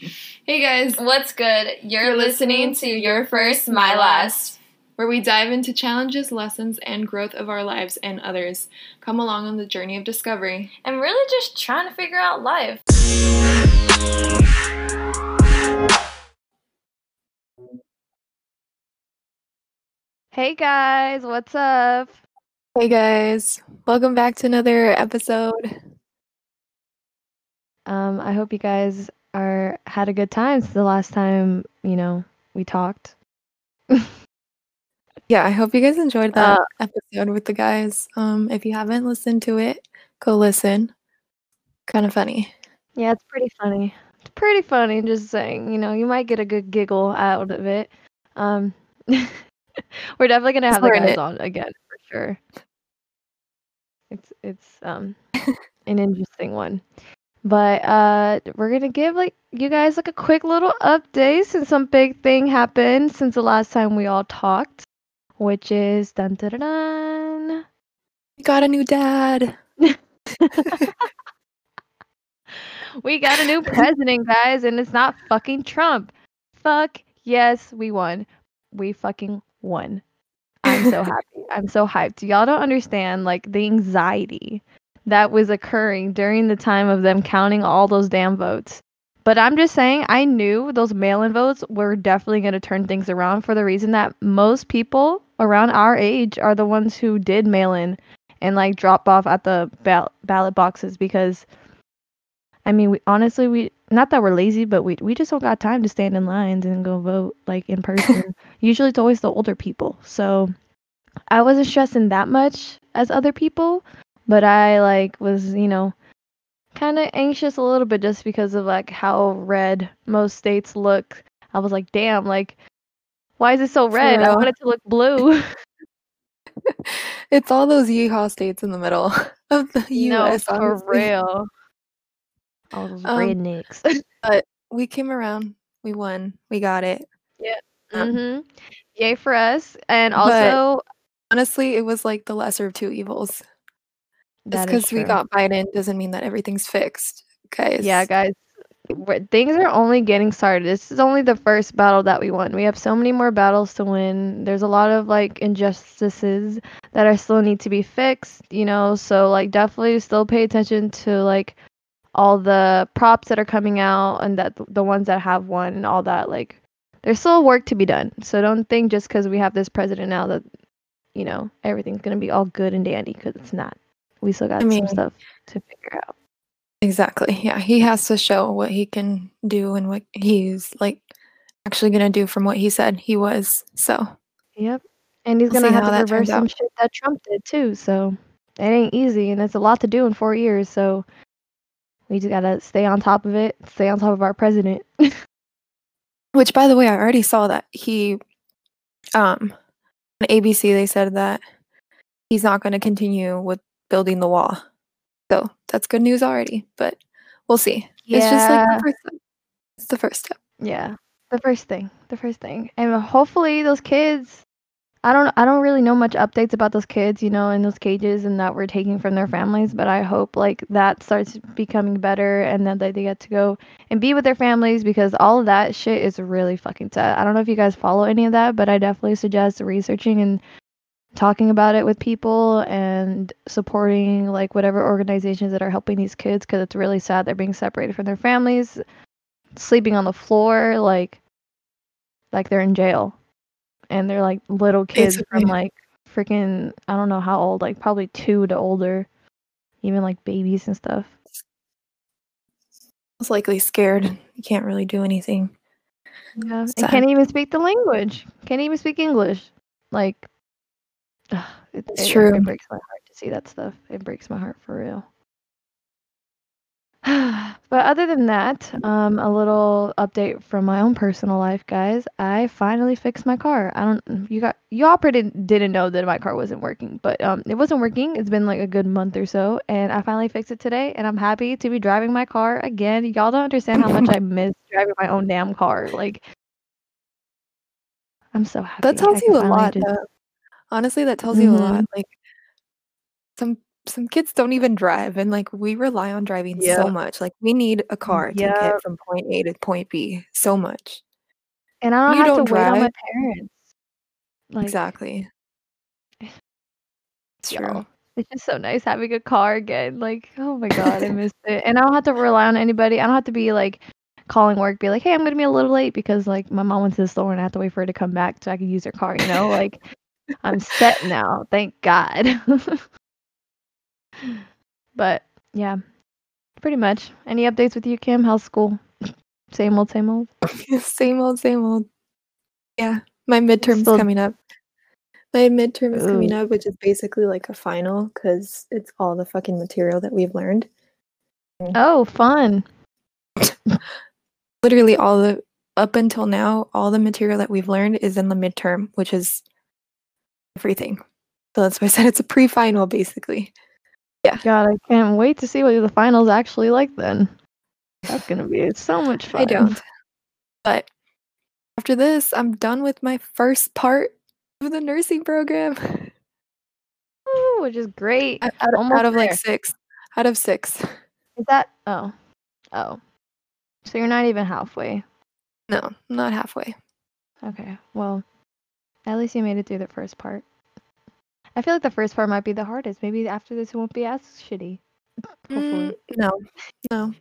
Hey guys, What's good? You're, You're listening, listening to Your First, My Last. where we dive into challenges, lessons, and growth of our lives and others. Come along on the journey of discovery. And really just trying to figure out life. Hey guys, what's up? Hey guys, welcome back to another episode. Um, I hope you guys are had a good time since the last time, you know, we talked. Yeah, I hope you guys enjoyed that Uh, episode with the guys. Um, if you haven't listened to it, go listen. Kind of funny. Yeah, it's pretty funny. It's pretty funny, just saying, you know, you might get a good giggle out of it. Um, we're definitely gonna have the For guys it. on again for sure. It's it's um an interesting one. But uh we're gonna give like you guys like a quick little update since some big thing happened since the last time we all talked, which is dun dun dun. dun. We got a new dad. We got a new president, guys, and it's not fucking Trump. Fuck yes, we won. We fucking won. I'm so happy. I'm so hyped. Y'all don't understand like the anxiety that was occurring during the time of them counting all those damn votes. But I'm just saying, I knew those mail in votes were definitely going to turn things around for the reason that most people around our age are the ones who did mail in and like drop off at the ball- ballot boxes because I mean, we honestly we not that we're lazy, but we we just don't got time to stand in lines and go vote like in person. Usually it's always the older people. So I wasn't stressing that much as other people, but I like was, you know, kind of anxious a little bit just because of like how red most states look. I was like, "Damn, like why is it so red? I want it to look blue." It's all those yeehaw states in the middle of the no, U.S. for honestly. real. All those Um, rednecks. But we came around. We won. We got it. Um, mhm. Yay for us. And also honestly, it was like the lesser of two evils. Just because we got Biden doesn't mean that everything's fixed, guys. Yeah, guys, we're- things are only getting started. This is only the first battle that we won. We have so many more battles to win. There's a lot of like injustices that are still need to be fixed, you know, so like definitely still pay attention to like all the props that are coming out and that the ones that have won and all that like there's still work to be done. So don't think just cuz we have this president now that you know, everything's going to be all good and dandy cuz it's not. We still got I mean, some stuff to figure out. exactly. Yeah, he has to show what he can do and what he's like actually gonna do from what he said he was. So Yep. And he's we'll gonna have to reverse some out. shit that Trump did too. So it ain't easy, and it's a lot to do in four years. So we just gotta stay on top of it. Stay on top of our president. Which, by the way, I already saw that he, um, on ABC they said that he's not going to continue with building the wall. So that's good news already. But we'll see. It's just like the first step. It's the first step. Yeah, the first thing, the first thing, and uh, hopefully those kids. I don't. I don't really know much updates about those kids, you know, in those cages and that we're taking from their families. But I hope like that starts becoming better, and then that they get to go and be with their families because all of that shit is really fucking sad. I don't know if you guys follow any of that, but I definitely suggest researching and talking about it with people and supporting like whatever organizations that are helping these kids because it's really sad they're being separated from their families, sleeping on the floor, like like they're in jail and they're like little kids Basically. from like freaking I don't know how old, like probably two to older, even like babies and stuff. Most likely scared. You can't really do anything. Yeah, and can't even speak the language. Can't even speak English. Like, it, It's it, true. It breaks my heart to see that stuff. It breaks my heart for real. but other than that, um, a little update from my own personal life, guys. I finally fixed my car. I don't. You got. You all pretty didn't know that my car wasn't working, but um, it wasn't working. It's been like a good month or so, and I finally fixed it today, and I'm happy to be driving my car again. Y'all don't understand how much I miss driving my own damn car. Like, I'm so happy. That tells you a lot. just- Though. Honestly, that tells you a lot. Mhm. Like some some kids don't even drive and like we rely on driving Yeah. so much. Like we need a car to Yep. get from point A to point B so much. And I don't You have don't to wait on my parents. Like, exactly. It's y'all, true. It's just so nice having a car again. Like, oh my god, I missed it. And I don't have to rely on anybody. I don't have to be like calling work, be like, hey, I'm gonna be a little late because like my mom went to the store and I have to wait for her to come back so I can use her car. You know, like I'm set now. Thank God. but yeah, pretty much. Any updates with you, Kim? How's school? Same old, same old. same old, same old. Yeah. My midterm's Still- coming up. My midterm is coming up, which is basically like a final because it's all the fucking material that we've learned. Mm. Oh, fun. Literally all the up until now, all the material that we've learned is in the midterm, which is everything. So that's why I said it's a pre-final basically. Yeah. God, I can't wait to see what the finals actually like then. That's gonna be so much fun. I don't. But after this, I'm done with my first part of the nursing program. Ooh, which is great. out, out- of like six. Out of six. Is that oh. Oh. So you're not even halfway. No, not halfway. Okay. Well, at least you made it through the first part. I feel like the first part might be the hardest. Maybe after this it won't be as shitty. Mm, no, no.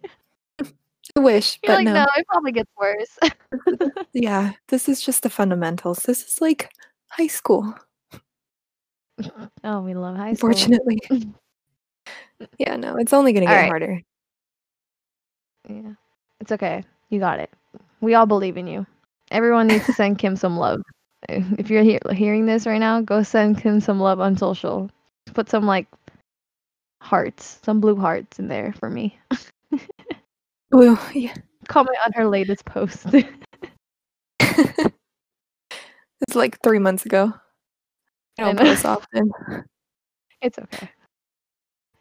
I wish, You're but like, no. no, it probably gets worse. Yeah, this is just the fundamentals. This is like high school, oh, we love high school. unfortunately. yeah, no, it's only gonna get Alright. harder. Yeah. It's okay. You got it. We all believe in you. Everyone needs to send Kim some love. If you're he- hearing this right now, go send Kim some love on social. Put some like hearts, some blue hearts in there for me. Blue, yeah. Comment on her latest post. it's like three months ago. I don't post often. it's okay.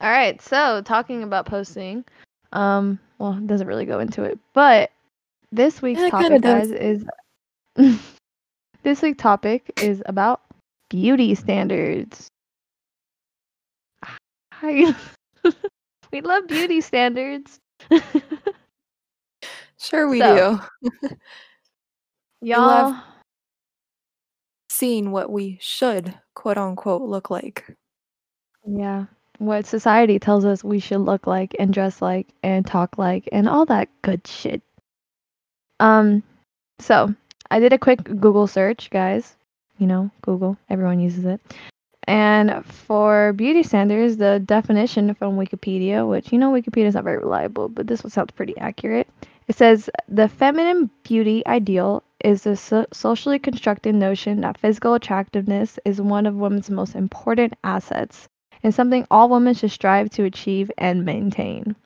All right. So talking about posting, um, well, it doesn't really go into it, but this week's Yeah, topic, guys, is this week's topic is about beauty standards. Hi. we love beauty standards. Sure, we So- do. Y'all, love- Seeing what we should, quote unquote, look like. yeah, what society tells us we should look like and dress like and talk like and all that good shit. Um, so I did a quick Google search, guys. You know, Google, everyone uses it. And for beauty standards, the definition from Wikipedia, which you know Wikipedia is not very reliable, but this one sounds pretty accurate. It says the feminine beauty ideal is a so- socially constructed notion that physical attractiveness is one of women's most important assets and something all women should strive to achieve and maintain.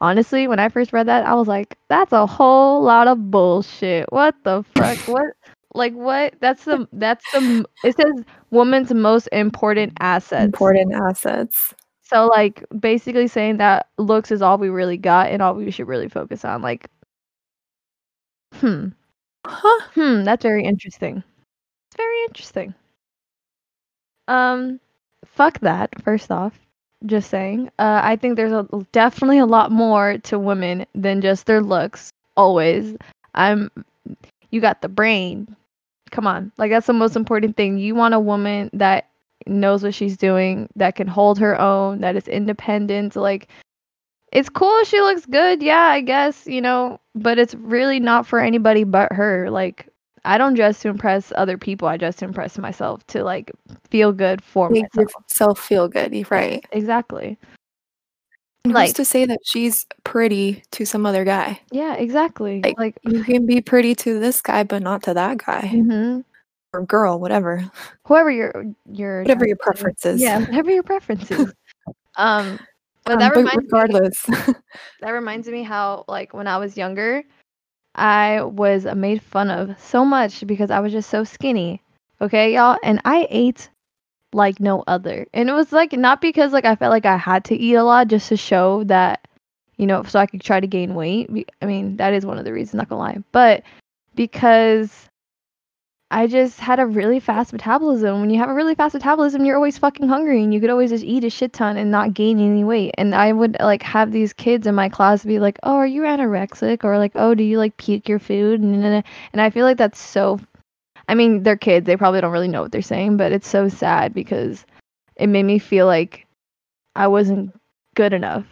Honestly, when I first read that, I was like, that's a whole lot of bullshit. What the fuck? what? Like what? That's the that's the it says woman's most important assets. Important assets. So like basically saying that looks is all we really got and all we should really focus on. Like hmm. Huh? Hmm, that's very interesting. It's very interesting. Um, fuck that. First off, just saying. Uh, I think there's a definitely a lot more to women than just their looks. Always, I'm. You got the brain. Come on, like that's the most important thing. You want a woman that knows what she's doing, that can hold her own, that is independent. Like, it's cool she looks good, yeah, I guess, you know, but it's really not for anybody but her. Like, I don't dress to impress other people. I dress to impress myself to like feel good for Make myself. yourself feel good. Right. Exactly. And Like- to say that she's pretty to some other guy? Yeah, exactly. Like, Like, You can be pretty to this guy, but not to that guy mhm. or girl, whatever. whoever your your Whatever your attracted to. preference is. Yeah, whatever your preference is. um, but Um, that but reminds me, regardless, that reminds me how like when I was younger, I was made fun of so much because I was just so skinny. Okay, y'all, and I ate like no other. And it was like not because like I felt like I had to eat a lot just to show that you know, so I could try to gain weight. I mean, that is one of the reasons, not gonna lie. But because I just had a really fast metabolism. When you have a really fast metabolism, you're always fucking hungry and you could always just eat a shit ton and not gain any weight. And I would like have these kids in my class be like, "Oh, are you anorexic?" or like, "Oh, do you like puke your food?" and and I feel like that's so I mean, they're kids. They probably don't really know what they're saying, but it's so sad because it made me feel like I wasn't good enough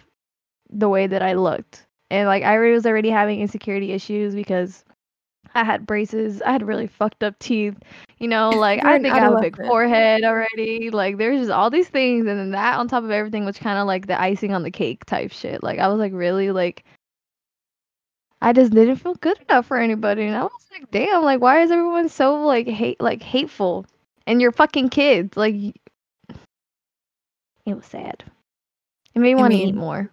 the way that I looked. And like I was already having insecurity issues because I had braces. I had really fucked up teeth. You know, like You're I think I have a big forehead already. Like there's just all these things and then that on top of everything was kind of like the icing on the cake type shit. Like I was like really like I just didn't feel good enough for anybody. And I was like, damn, like why is everyone so like hate like hateful? And you're fucking kids. Like it was sad. It made me want to eat more.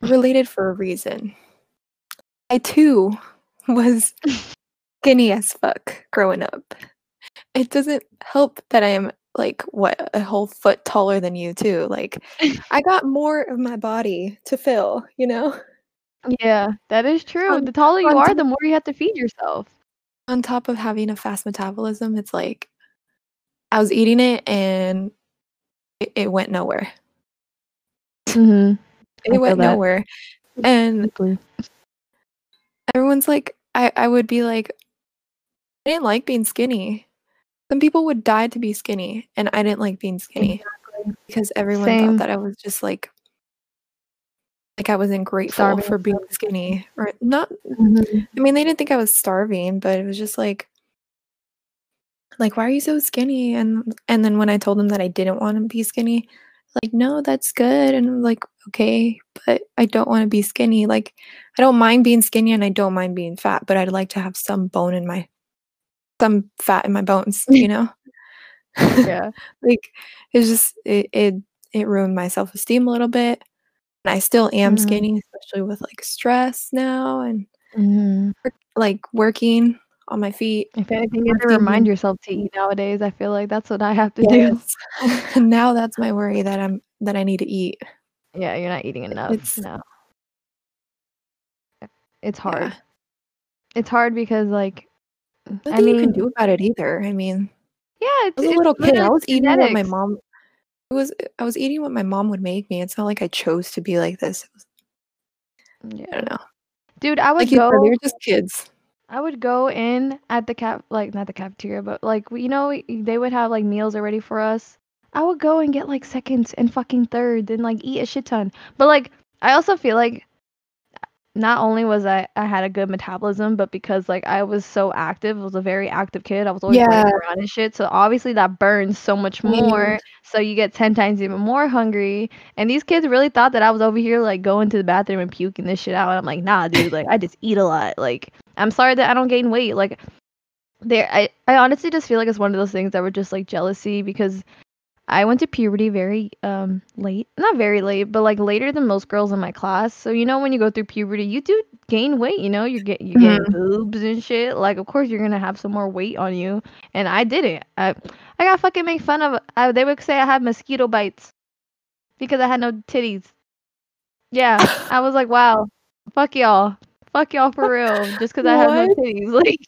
related for a reason. I too was skinny as fuck growing up. It doesn't help that I am like what a whole foot taller than you too. Like I got more of my body to fill, you know? Yeah, that is true. The taller you are, the more you have to feed yourself. On top of having a fast metabolism, it's like I was eating it and it, it went nowhere. Mm-hmm. It went that. nowhere. And everyone's like I, I would be like i didn't like being skinny some people would die to be skinny and i didn't like being skinny because everyone Same. thought that i was just like like i wasn't grateful Starving for being skinny or not Mm-hmm. i mean they didn't think i was starving but it was just like like why are you so skinny and and then when i told them that i didn't want to be skinny like no that's good and i'm like okay but i don't want to be skinny like i don't mind being skinny and i don't mind being fat but i'd like to have some bone in my some fat in my bones you know Yeah. like it's just it, it it ruined my self-esteem a little bit and i still am Mhm. skinny especially with like stress now and Mm-hmm. like working on my feet If anything, you have to remind yourself to eat nowadays. I feel like that's what I have to do. Now that's my worry that i'm that i need to eat Yeah, you're not eating enough. It's- no. Eh, it's hard. Yeah. It's hard because like nothing I mean, you can do about it either i mean yeah, it's, I was a it's little kid. I was eating what my mom. It was I was eating what my mom would make me. It's not like I chose to be like this. Was, I don't know. Dude, I would Like you go they were just kids. I would go in at the cap, like not the cafeteria, but like we- you know, they would have like meals already for us. I would go and get like seconds and fucking thirds and like eat a shit ton. But like, I also feel like not only was I I had a good metabolism, but because like I was so active, I was a very active kid. I was always running Yeah. around and shit. So obviously that burns so much Mm. more. So you get ten times even more hungry. And these kids really thought that I was over here like going to the bathroom and puking this shit out. And I'm like, nah, dude. Like I just eat a lot. Like I'm sorry that I don't gain weight. Like there, I I honestly just feel like it's one of those things that were just like jealousy because I went to puberty very um late. Not very late, but like later than most girls in my class. So you know when you go through puberty, you do gain weight, you know? You get you get boobs and shit. Like of course you're going to have some more weight on you. And I didn't. I I got fucking made fun of. I, they would say I had mosquito bites because I had no titties. Yeah, I was like, wow, fuck y'all, fuck y'all for real, just because I have no titties, like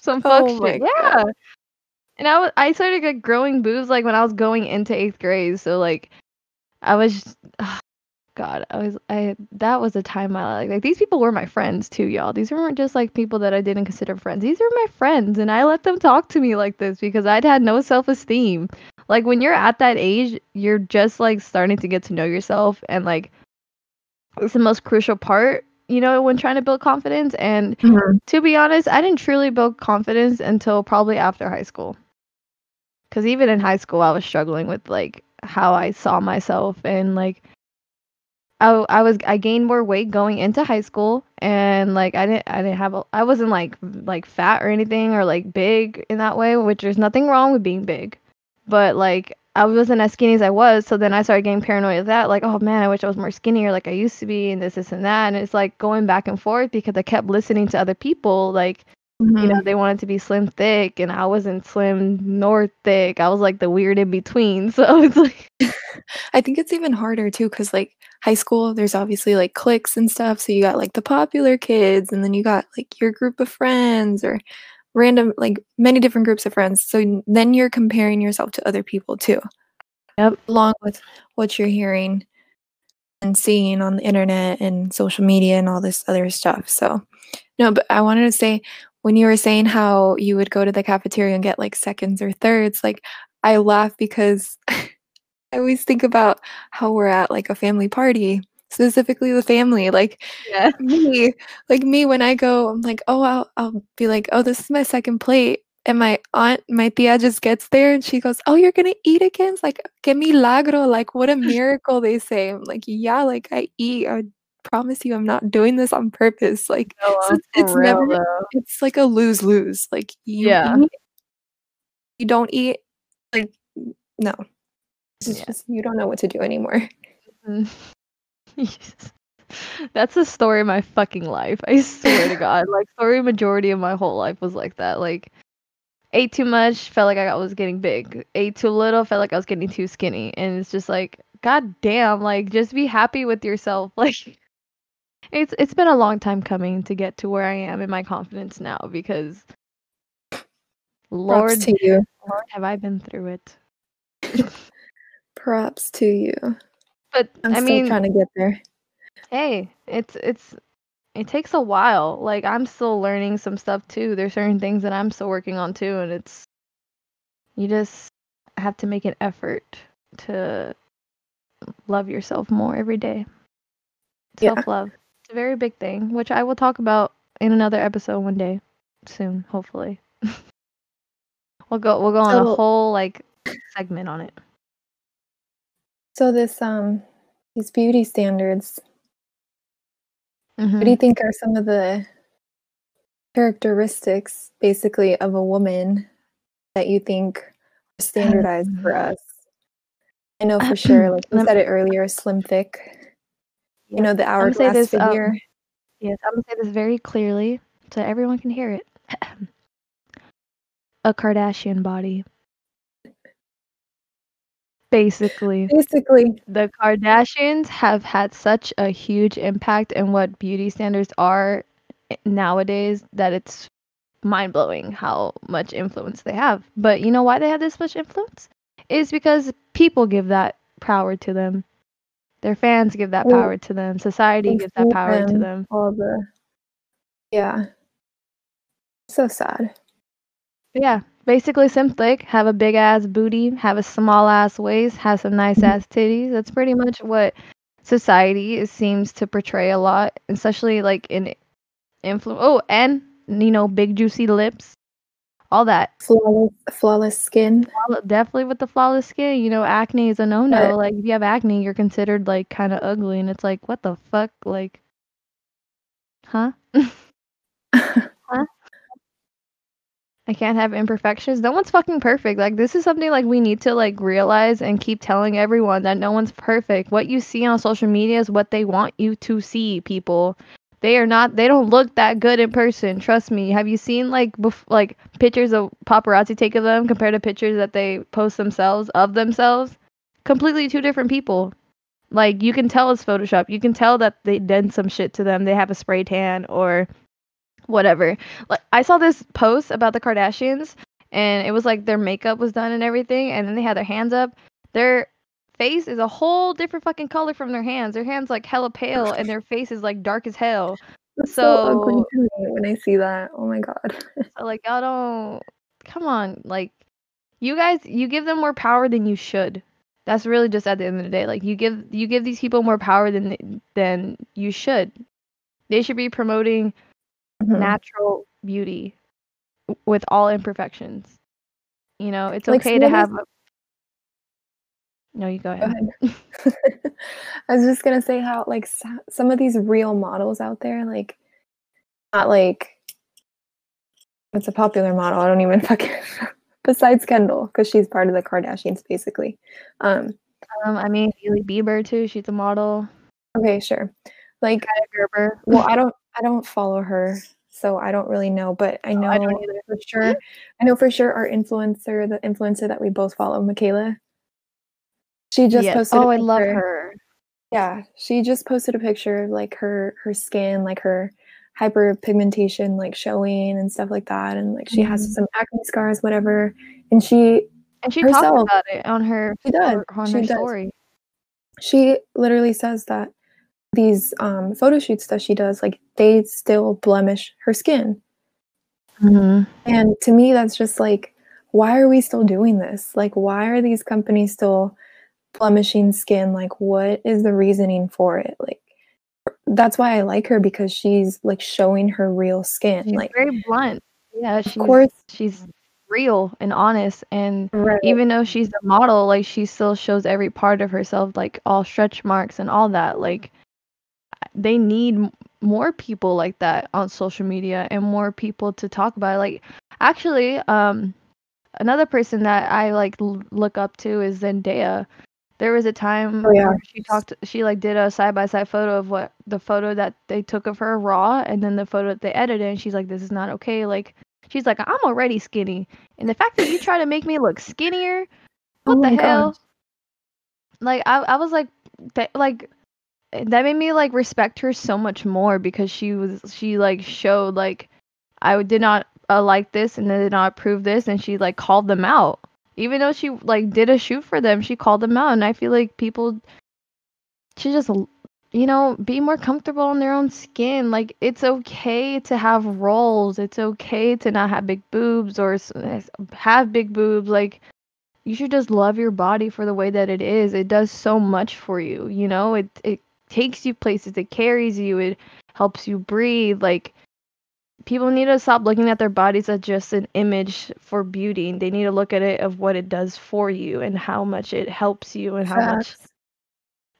some fuck Oh shit. Yeah, and I was I started like growing boobs like when I was going into eighth grade, so like I was, just, God, I was I that was a time in my life. Like these people were my friends too, y'all. These weren't just like people that I didn't consider friends. These are my friends, and I let them talk to me like this because I'd had no self esteem. Like when you're at that age, you're just like starting to get to know yourself, and like it's the most crucial part, you know, when trying to build confidence. And Mhm. to be honest, I didn't truly build confidence until probably after high school. Because even in high school, I was struggling with like how I saw myself and like I, I was I gained more weight going into high school and like I didn't I didn't have a, I wasn't like like fat or anything or like big in that way which there's nothing wrong with being big but like I wasn't as skinny as I was so then I started getting paranoid of that like oh man I wish I was more skinnier like I used to be and this this and that and it's like going back and forth because I kept listening to other people like you Mhm. know they wanted to be slim thick and i wasn't slim nor thick i was like the weird in between so it's like I think it's even harder too because like high school, there's obviously like cliques and stuff. So you got like the popular kids, and then you got like your group of friends or random like many different groups of friends. So then you're comparing yourself to other people too. Yep. Along with what you're hearing and seeing on the internet and social media and all this other stuff. So no, but I wanted to say when you were saying how you would go to the cafeteria and get like seconds or thirds, like I laugh because I always think about how we're at like a family party, specifically the family. Like Yeah. me, like me when I go, I'm like, oh, I'll, I'll be like, oh, this is my second plate. And my aunt, my tia just gets there and she goes, oh, you're going to eat again? It's like, que milagro. Like, what a miracle, they say. I'm like, yeah, like I eat. I promise you, I'm not doing this on purpose. Like, No, it's, it's real, never, though. it's like a lose lose. Like, you Yeah. eat, you don't eat. Like, no. It's Yeah. just, you don't know what to do anymore. Mm. That's the story of my fucking life. I swear to God. Like story majority of my whole life was like that. Like ate too much, felt like I was getting big. Ate too little, felt like I was getting too skinny. And it's just like, God damn, like just be happy with yourself. Like it's it's been a long time coming to get to where I am in my confidence now because Lord. Lord have I been through it. Props to you. But I'm I still mean trying to get there. hey, it's it's it takes a while. Like I'm still learning some stuff too. There's certain things that I'm still working on too, and it's you just have to make an effort to love yourself more every day. Yeah. Self love. It's a very big thing, which I will talk about in another episode one day soon, hopefully. we'll go we'll go on a whole like segment on it. So this um these beauty standards, Mhm. what do you think are some of the characteristics basically of a woman that you think are standardized for us? I know for sure, like you said it earlier, slim thick. You know, the hourglass this, um, figure. Yes, I'm gonna say this very clearly so everyone can hear it. a Kardashian body. Basically, Basically, the Kardashians have had such a huge impact in what beauty standards are nowadays that it's mind blowing how much influence they have. But you know why they have this much influence? Is because people give that power to them. Their fans give that power to them. Society gives that power to them them. all the yeah. So sad. Yeah, basically Slim Thick, have a big ass booty, have a small ass waist, have some nice mm-hmm. ass titties. That's pretty much what society is, seems to portray a lot, especially like in influ. Oh, and you know, big juicy lips, all that. Flawless flawless skin. Flawle- Definitely with the flawless skin. You know, acne is a no no. Like if you have acne, you're considered like kind of ugly, and it's like, what the fuck, like, huh? huh? I can't have imperfections. No one's fucking perfect. Like this is something like we need to like realize and keep telling everyone that no one's perfect. What you see on social media is what they want you to see, people. They are not they don't look that good in person. Trust me. Have you seen like bef- like pictures of paparazzi take of them compared to pictures that they post themselves of themselves? Completely two different people. Like you can tell it's Photoshop. You can tell that they did some shit to them. They have a spray tan or whatever. Like I saw this post about the Kardashians and it was like their makeup was done and everything and then they had their hands up. Their face is a whole different fucking color from their hands. Their hands like hella pale and their face is like dark as hell. That's so, ugly So- to me when I see that. Oh my god. So like y'all don't come on, like you guys you give them more power than you should. That's really just at the end of the day. Like you give you give these people more power than than you should. They should be promoting Mhm. natural beauty with all imperfections. You know, it's Like, okay to have. A... No, you go Go ahead. ahead. I was just gonna say how like some of these real models out there, like not like it's a popular model. I don't even fucking besides Kendall because she's part of the Kardashians basically. Um, Um, I mean, Hailey Bieber too. She's a model. okay, sure. Like, Greta Gerber. well, I don't, I don't follow her, so I don't really know. But I know I don't either. for sure. I know for sure our influencer, the influencer that we both follow, Michaela. She just Yes. posted. Oh, I love her. Yeah, she just posted a picture of like her her skin, like her hyperpigmentation like showing and stuff like that and like she has Mhm. some acne scars whatever and she And she talked herself- about it on her she does on she her does story. she literally says that these um photo shoots that she does like they still blemish her skin Mm-hmm. and to me that's just like why are we still doing this like why are these companies still blemishing skin like what is the reasoning for it like that's why i like her because she's like showing her real skin She's like very blunt. Yeah, of she's course she's real and honest and right even though she's a model, like she still shows every part of herself, like all stretch marks and all that. Like they need more people like that on social media and more people to talk about it. Like actually, um, another person that I like l- look up to is Zendaya. There was a time Oh, yeah. where she talked, she like did a side by side photo of what the photo that they took of her raw, and then the photo that they edited, and she's like, "This is not okay." Like she's like, "I'm already skinny, and the fact that you try to make me look skinnier, what Oh the hell?" Like I, I was like, that, like that made me like respect her so much more because she was she like showed like I did not uh, like this and did not approve this and she like called them out even though she like did a shoot for them she called them out and I feel like people should just you know be more comfortable in their own skin like it's okay to have rolls it's okay to not have big boobs or s- have big boobs like you should just love your body for the way that it is. It does so much for you, you know? It it takes you places, it carries you, it helps you breathe. Like people need to stop looking at their bodies as just an image for beauty. They need to look at it of what it does for you and how much it helps you and how much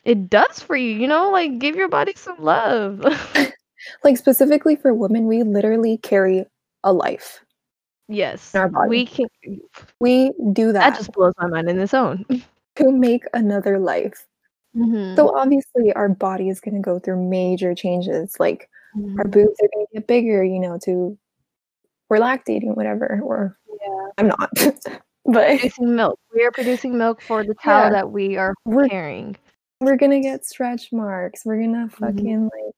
it does for you, you know? Like give your body some love. like specifically for women we literally carry a life yes. In our body. We can we do that, that just blows my mind in its own. to make another life Mhm. so obviously our body is going to go through major changes like our Mhm. boobs are going to get bigger you know to we're lactating whatever or Yeah. i'm not but producing milk. We are producing milk for the child Yeah. that we are We're- carrying. we're gonna get stretch marks we're gonna Mm-hmm. fucking like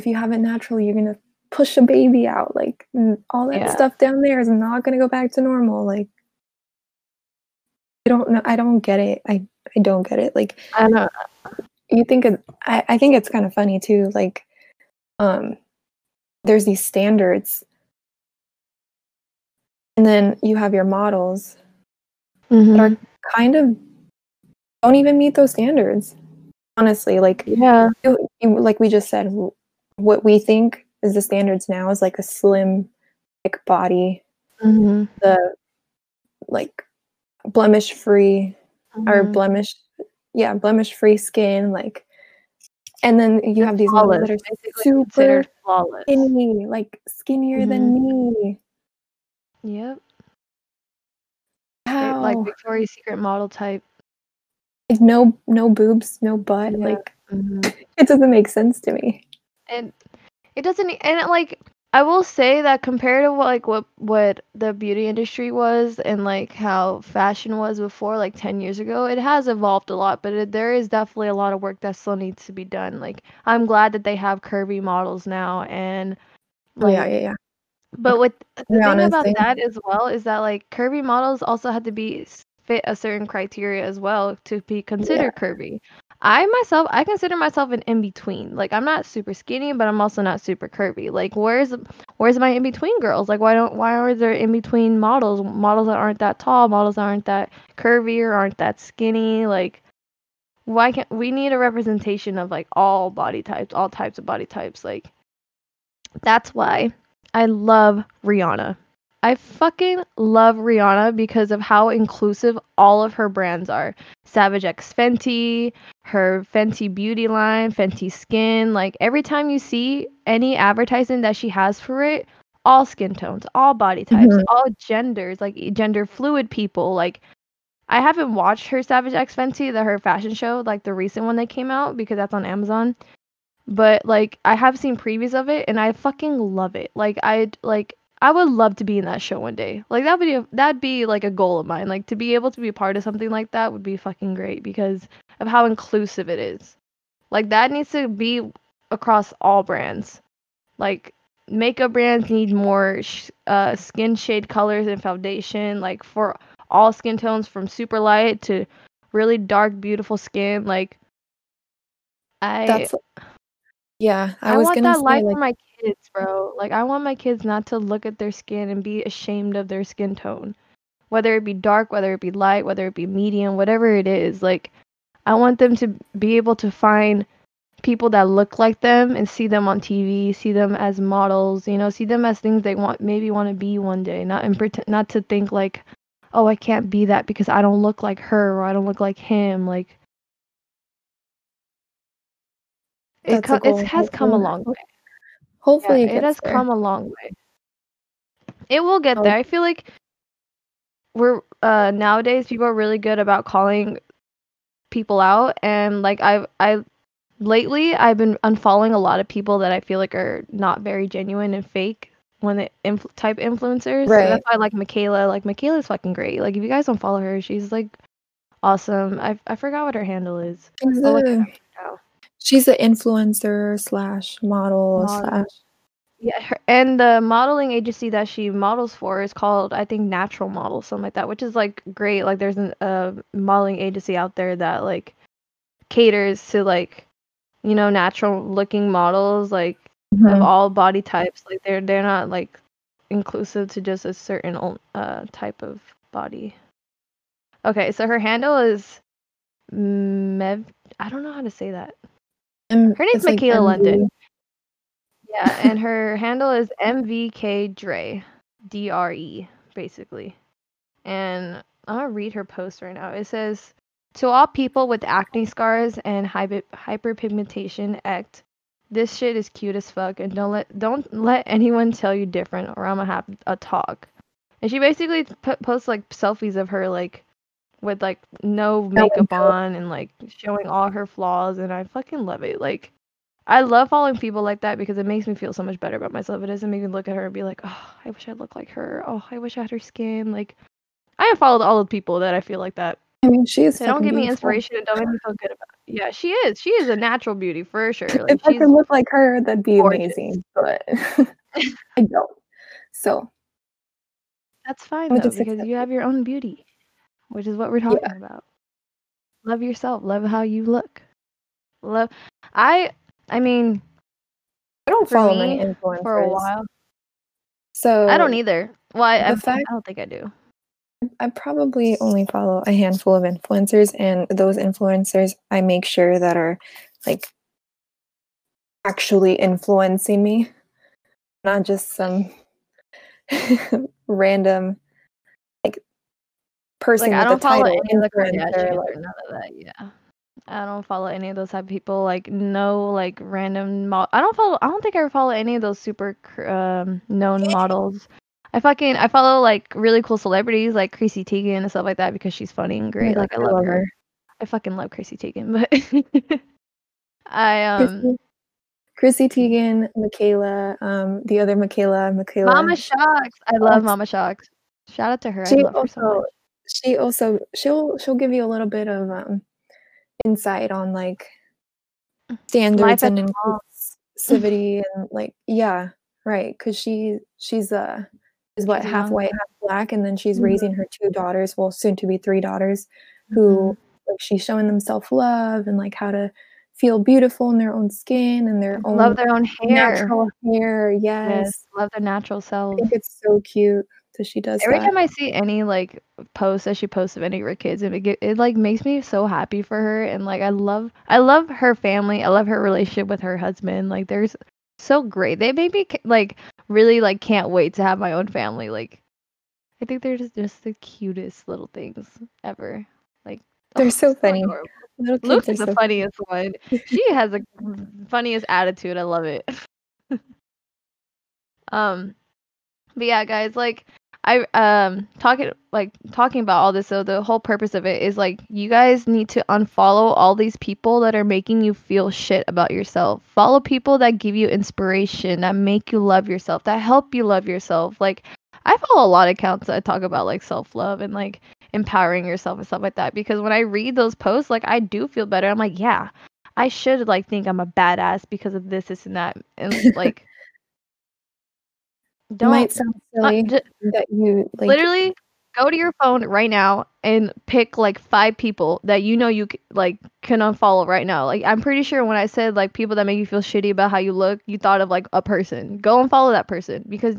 if you have it natural you're gonna push a baby out like all that Yeah. stuff down there is not gonna go back to normal like i don't know i don't get it. I i don't get it. Like I know. you think it, I, I think it's kind of funny too like um there's these standards. And then you have your models that are kind of don't even meet those standards honestly. Like Yeah. you- you- like we just said what we think is the standards now is like a slim thick body. Hmm the like blemish free or Mm-hmm. blemish yeah blemish free skin like and then you have these models that are basically super flawless. skinny like skinnier than me Yep. how Like Victoria's Secret model type. like no no boobs no butt Yeah. like hmm it doesn't make sense to me And it doesn't. And it, like I will say that compared to what like what what the beauty industry was and like how fashion was before, like ten years ago, it has evolved a lot. But it, there is definitely a lot of work that still needs to be done. Like I'm glad that they have curvy models now and. oh yeah yeah yeah But what uh, the be thing honest, about that as well is that like curvy models also had to be fit a certain criteria as well to be considered curvy. I myself, I consider myself an in between. Like I'm not super skinny, but I'm also not super curvy. Like where's where's my in between girls? Like why don't why are there in between models? Models that aren't that tall, models that aren't that curvy or aren't that skinny. Like why can't we need a representation of like all body types, all types of body types? Like that's why I love Rihanna. I fucking love Rihanna because of how inclusive all of her brands are. Savage X Fenty, her Fenty beauty line, Fenty skin. Like every time you see any advertising that she has for it, all skin tones, all body types, Mhm. all genders, like gender fluid people. Like I haven't watched her Savage X Fenty, the her fashion show, like the recent one that came out because that's on Amazon. But like I have seen previews of it and I fucking love it. Like I like I would love to be in that show one day. Like that would be that'd be like a goal of mine. Like to be able to be a part of something like that would be fucking great because of how inclusive it is. Like that needs to be across all brands. like makeup brands need more sh- uh, skin shade colors and foundation like for all skin tones from super light to really dark beautiful skin like i That's yeah. I, I, was want gonna that say life like for my kids bro like i want my kids not to look at their skin and be ashamed of their skin tone whether it be dark whether it be light whether it be medium whatever it is like i want them to be able to find people that look like them and see them on TV, see them as models, you know, see them as things they want maybe want to be one day, not and pretend not to think like, oh, I can't be that because I don't look like her or I don't look like him. Like it, co- it has come a long way. hopefully Yeah, it, it has there. come a long way. It will get Oh. there. I feel like we're uh nowadays people are really good about calling people out and like I've I lately I've been unfollowing a lot of people that I feel like are not very genuine and fake when they inf- type influencers. So Right. that's why I like Michaela. Like Michaela's fucking great. Like if you guys don't follow her, she's like awesome. I I forgot what her handle is. She's she's an influencer slash model Model. slash Yeah, her, and the modeling agency that she models for is called, I think, Natural Model, something like that, which is like great. Like, there's an- a modeling agency out there that like caters to like, you know, natural looking models, like of Mhm. all body types. Like, they're they're not like inclusive to just a certain uh type of body. Okay, so her handle is Mev. I don't know how to say that. M- Her name's it's like Michaela London. Yeah, and her handle is MVK Dre, D R E, basically. And I'm gonna read her post right now. It says, "To all people with acne scars and hyper hyperpigmentation, act. This shit is cute as fuck, and don't let don't let anyone tell you different, or I'm gonna have a talk." And she basically put, posts like selfies of her like with like no makeup on and like showing all her flaws, and I fucking love it. Like. I love following people like that because it makes me feel so much better about myself. It doesn't make me look at her and be like, oh, I wish I looked like her. Oh, I wish I had her skin. Like, I have followed all the people that I feel like that. I mean, she is. They don't give me beautiful. inspiration and don't make me feel good about it. Yeah, she is. She is a natural beauty for sure. Like, if I could look like her, that'd be gorgeous. amazing. But I don't. So that's fine though because you have your own beauty, which is what we're talking about. Love yourself. Love how you look. Love. I. I mean, I don't follow me, many influencers for a while, So I don't either. Well, I, I, fact- I don't think I do. I probably only follow a handful of influencers, and those influencers I make sure that are like actually influencing me, not just some random person like I don't follow any of the Kardashians like- none of that. Yeah, I don't follow any of those type of people. Like no, like random. Mo- I don't follow. I don't think I follow any of those super um, known models. I fucking I follow like really cool celebrities like Chrissy Teigen and stuff like that because she's funny and great. like I love her. I fucking love Chrissy Teigen, but I um Chrissy, Chrissy Teigen, Michaela, um, the other Michaela, Michaela. Mama Shocks. I love Mama Shocks. Shout out to her. I she love her so also. She also she'll she'll give you a little bit of um insight on like standards and inclusivity and like yeah right because she she's uh is what She's half young white half black and then she's Mhm. raising her two daughters well soon to be three daughters Mm-hmm. who like she's showing them self-love and like how to feel beautiful in their own skin and their own Love their own hair. natural hair yes, Yes, love their natural selves i think it's so cute that she does Every that time I see any like post that she posts of any of her kids, it, get, it like makes me so happy for her, and like I love I love her family. I love her relationship with her husband. Like there's so great. They make me like really like can't wait to have my own family. Like I think they're just just the cutest little things ever. Like They're so funny. adorable. Little Luke is the so funniest one. She has the funniest attitude. I love it. um, but yeah, guys, like I um talking like talking about all this. So the whole purpose of it is like you guys need to unfollow all these people that are making you feel shit about yourself. Follow people that give you inspiration, that make you love yourself, that help you love yourself. Like I follow a lot of accounts that talk about like self love and like empowering yourself and stuff like that because when I read those posts, like I do feel better. I'm like, yeah, I should like think I'm a badass because of this, this, and that, and like It don't might sound uh, silly ju- that you like. literally go to your phone right now and pick like five people that you know you c- like can unfollow right now. Like I'm pretty sure when I said like people that make you feel shitty about how you look, you thought of like a person. Go and follow that person because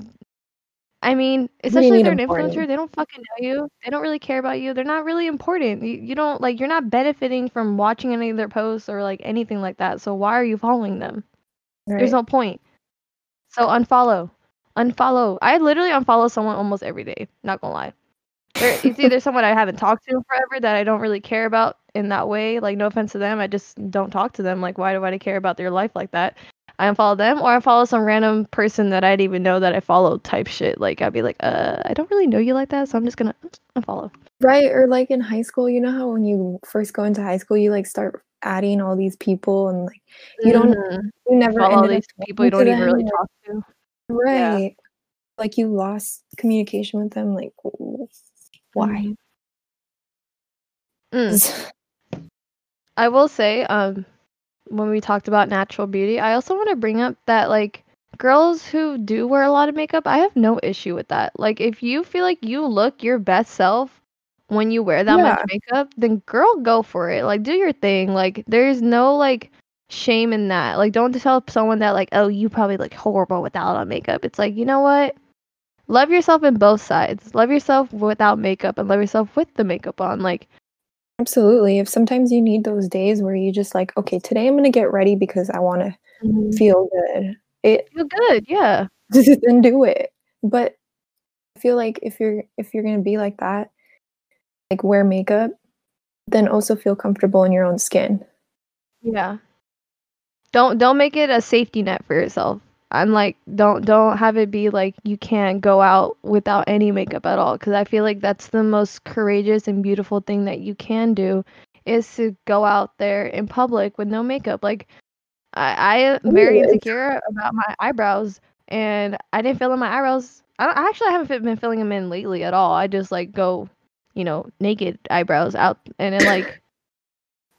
I mean, especially if they're an important? influencer, they don't fucking know you. They don't really care about you. They're not really important. You, you don't like you're not benefiting from watching any of their posts or like anything like that. So why are you following them? There's no point. So unfollow. Unfollow. I literally unfollow someone almost every day. Not gonna lie. There, it's either someone I haven't talked to in forever that I don't really care about in that way. Like no offense to them, I just don't talk to them. Like why do I care about their life like that? I unfollow them, or I follow some random person that I didn't even know that I followed. Type shit. Like I'd be like, uh, I don't really know you like that, so I'm just gonna unfollow. Right, or like in high school, you know how when you first go into high school, you like start adding all these people, and like you don't, Mhm. you never follow up these people you don't even really talk to. Like- right? Like you lost communication with them. Like why? Mm. I will say, um, when we talked about natural beauty, I also want to bring up that like girls who do wear a lot of makeup, I have no issue with that. Like if you feel like you look your best self when you wear that much makeup, then girl, go for it. Like do your thing. Like there's no like shame in that. Like don't tell someone that like, oh, you probably look horrible without on makeup. It's like, you know what? Love yourself in both sides. Love yourself without makeup and love yourself with the makeup on. Like Absolutely. If sometimes you need those days where you just like, okay, today I'm gonna get ready because I want to mm-hmm. feel good. It feel good, yeah. then do it. But I feel like if you're if you're gonna be like that, like wear makeup, then also feel comfortable in your own skin. Yeah. Don't don't make it a safety net for yourself. I'm like don't don't have it be like you can't go out without any makeup at all cuz I feel like that's the most courageous and beautiful thing that you can do is to go out there in public with no makeup. Like I I am very insecure about my eyebrows and I didn't fill in my eyebrows. I, don't, I actually haven't been filling them in lately at all. I just like go, you know, naked eyebrows out and then like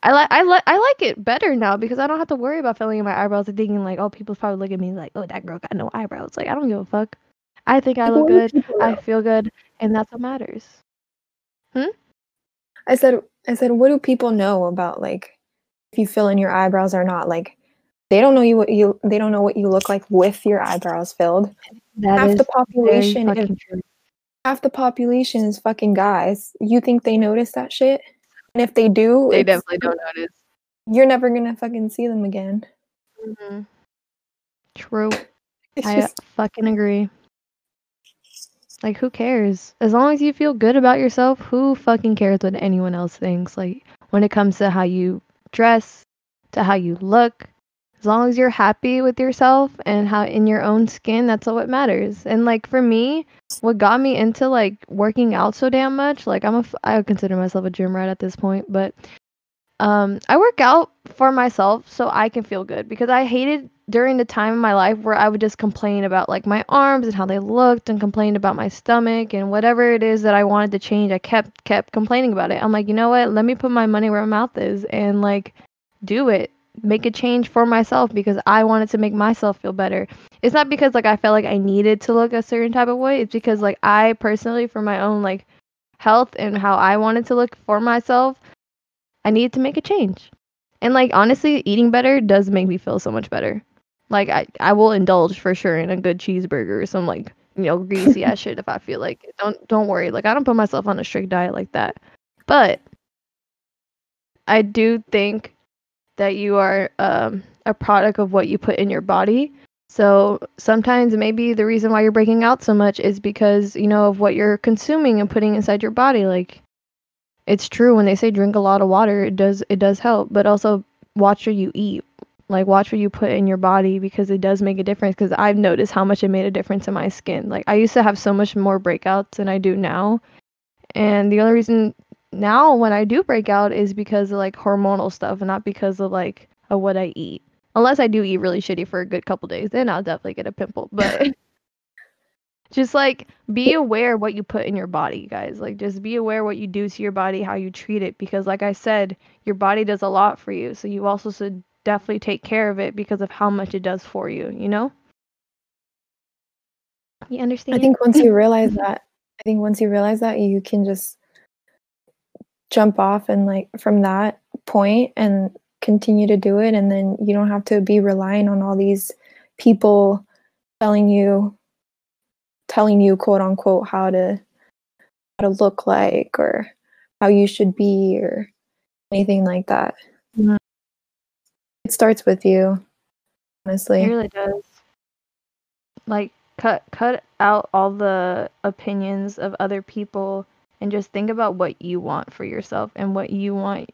I like I like I like it better now because I don't have to worry about filling in my eyebrows and thinking like, oh, people probably look at me like, oh, that girl got no eyebrows. Like I don't give a fuck. I think I look good. I feel good, and that's what matters. Hmm. I said I said, what do people know about like if you fill in your eyebrows or not? Like they don't know you what you they don't know what you look like with your eyebrows filled. That half the population is half the population is fucking guys. You think they notice that shit? And if they do, They definitely don't notice. you're never gonna fucking see them again. Mhm. True. It's I just fucking agree. Like, who cares? As long as you feel good about yourself, who fucking cares what anyone else thinks? Like, when it comes to how you dress, to how you look, as long as you're happy with yourself and how in your own skin, that's all what matters. And like for me, what got me into like working out so damn much, like I'm a, I consider myself a gym rat at this point, but um, I work out for myself so I can feel good because I hated during the time in my life where I would just complain about like my arms and how they looked and complain about my stomach and whatever it is that I wanted to change. I kept kept complaining about it. I'm like, you know what? Let me put my money where my mouth is and like do it. Make a change for myself because I wanted to make myself feel better. It's not because like I felt like I needed to look a certain type of way. It's because like I personally for my own like health and how I wanted to look for myself, I needed to make a change. And like honestly, eating better does make me feel so much better. Like I, I will indulge for sure in a good cheeseburger or some like you know greasy ass shit if I feel like it. Don't don't worry. Like I don't put myself on a strict diet like that. But I do think that you are um, a product of what you put in your body. So sometimes maybe the reason why you're breaking out so much is because you know of what you're consuming and putting inside your body. Like it's true when they say drink a lot of water, it does it does help, but also watch what you eat. Like watch what you put in your body because it does make a difference because I've noticed how much it made a difference in my skin. Like I used to have so much more breakouts than I do now. And the only reason now when I do break out is because of like hormonal stuff and not because of like of what I eat. Unless I do eat really shitty for a good couple days, then I'll definitely get a pimple. But just like be aware what you put in your body, guys. Like just be aware what you do to your body, how you treat it because like I said, your body does a lot for you. So you also should definitely take care of it because of how much it does for you, you know? You understand? I think once you realize that, I think once you realize that, you can just jump off and like from that point and continue to do it. And then you don't have to be relying on all these people telling you, telling you, quote unquote, how to how to look like or how you should be or anything like that. It starts with you, honestly. It really does. Like cut cut out all the opinions of other people and just think about what you want for yourself and what you want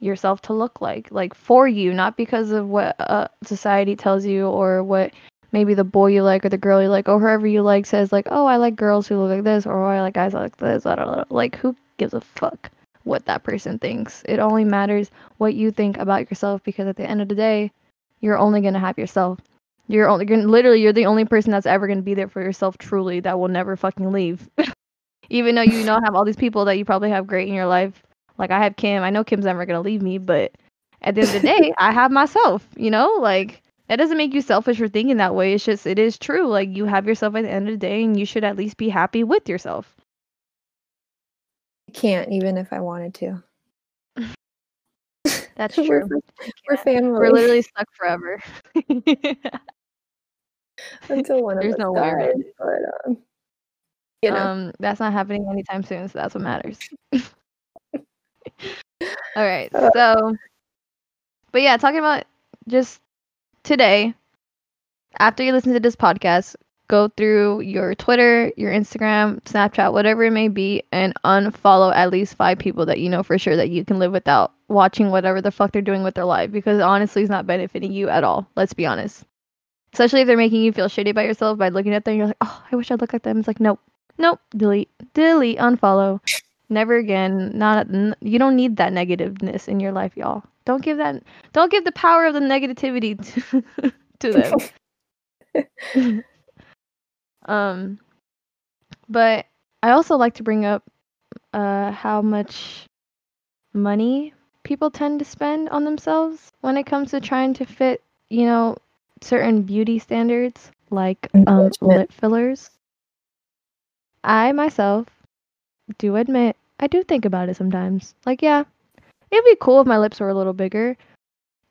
yourself to look like. Like for you, not because of what uh, society tells you or what maybe the boy you like or the girl you like or whoever you like says like, "Oh, I like girls who look like this," or "Oh, I like guys like this." I don't know. Like who gives a fuck what that person thinks? It only matters what you think about yourself because at the end of the day, you're only going to have yourself. You're only gonna, literally you're the only person that's ever going to be there for yourself truly that will never fucking leave. Even though you know have all these people that you probably have great in your life. Like I have Kim. I know Kim's never going to leave me, but at the end of the day, I have myself, you know? Like that doesn't make you selfish for thinking that way. It's just it is true. Like you have yourself at the end of the day and you should at least be happy with yourself. I can't even if I wanted to. That's We're true. We're family. We're literally stuck forever. until one There's of us no dies, But um, you know, Um, that's not happening anytime soon, so that's what matters. All right, Uh. so, but yeah, talking about just today, after you listen to this podcast, go through your Twitter, your Instagram, Snapchat, whatever it may be, and unfollow at least five people that you know for sure that you can live without watching whatever the fuck they're doing with their life because honestly, it's not benefiting you at all. Let's be honest. Especially if they're making you feel shitty about yourself by looking at them, you're like, oh, I wish I looked like them. It's like, nope, nope, delete, delete, unfollow, never again. Not, n- you don't need that negativeness in your life, y'all. Don't give that, don't give the power of the negativity to, to them. um, but I also like to bring up uh how much money people tend to spend on themselves when it comes to trying to fit, you know, certain beauty standards like um lip fillers. I myself do admit I do think about it sometimes. Like, yeah, it'd be cool if my lips were a little bigger.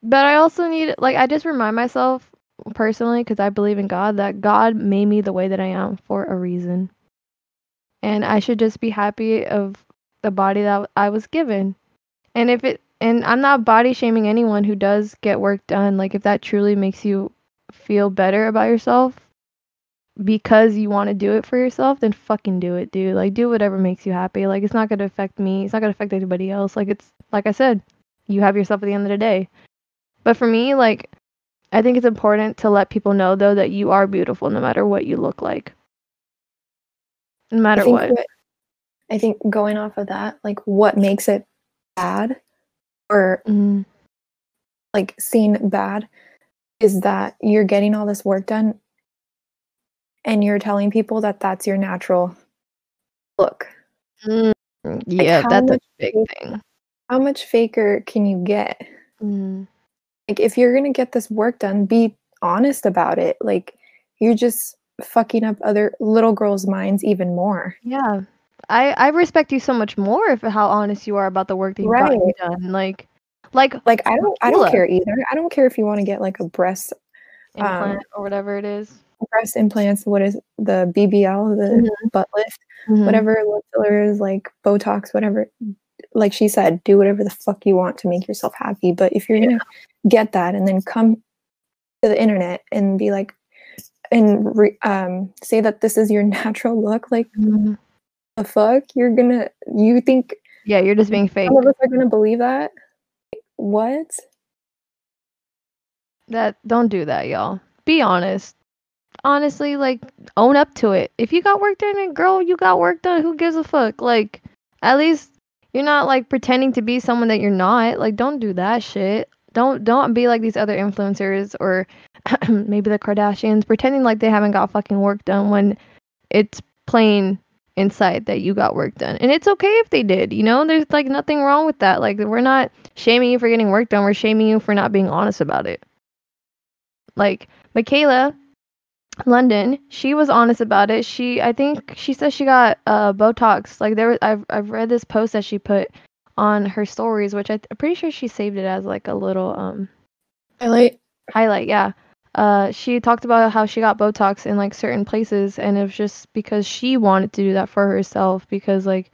But I also need like I just remind myself personally because I believe in God that God made me the way that I am for a reason. And I should just be happy of the body that I was given. And if it and I'm not body shaming anyone who does get work done. Like if that truly makes you feel better about yourself because you want to do it for yourself, then fucking do it, dude. Like do whatever makes you happy. Like it's not gonna affect me. It's not gonna affect anybody else. Like it's like I said, you have yourself at the end of the day. But for me, like I think it's important to let people know though that you are beautiful no matter what you look like. No matter think what. what- I think going off of that, like what makes it bad or Mm, like seen bad is that you're getting all this work done and you're telling people that that's your natural look. mm, yeah, how that's a big thing. How much faker can you get? Mm. Like if you're going to get this work done, be honest about it. Like you're just fucking up other little girls' minds even more. Yeah. I I respect you so much more for how honest you are about the work that you've Right. done. Like like Like I don't I don't care either. I don't care if you want to get like a breast implant or whatever it is. Breast implants, what is the BBL, the Mhm. butt lift, Mhm. whatever lip fillers, like Botox, whatever. Like she said, do whatever the fuck you want to make yourself happy. But if you're gonna get that and then come to the internet and be like, and re- um, say that this is your natural look, like Mhm. the fuck, you're gonna, you think Yeah, you're just being fake. some of us are gonna believe that? What? That don't do that, y'all. Be honest. Honestly, like own up to it. If you got work done, girl, you got work done. Who gives a fuck? Like, at least you're not like pretending to be someone that you're not. Like, don't do that shit. Don't don't be like these other influencers or maybe the Kardashians pretending like they haven't got fucking work done when it's plain inside that you got work done. And it's okay if they did, you know? There's like nothing wrong with that. Like we're not shaming you for getting work done. We're shaming you for not being honest about it. Like Michaela London, she was honest about it. She, I think, she said she got uh Botox. Like there, was, I've I've read this post that she put on her stories, which I, I'm pretty sure she saved it as like a little um Highlight. highlight. Yeah. Uh, she talked about how she got Botox in like certain places, and it was just because she wanted to do that for herself. Because like,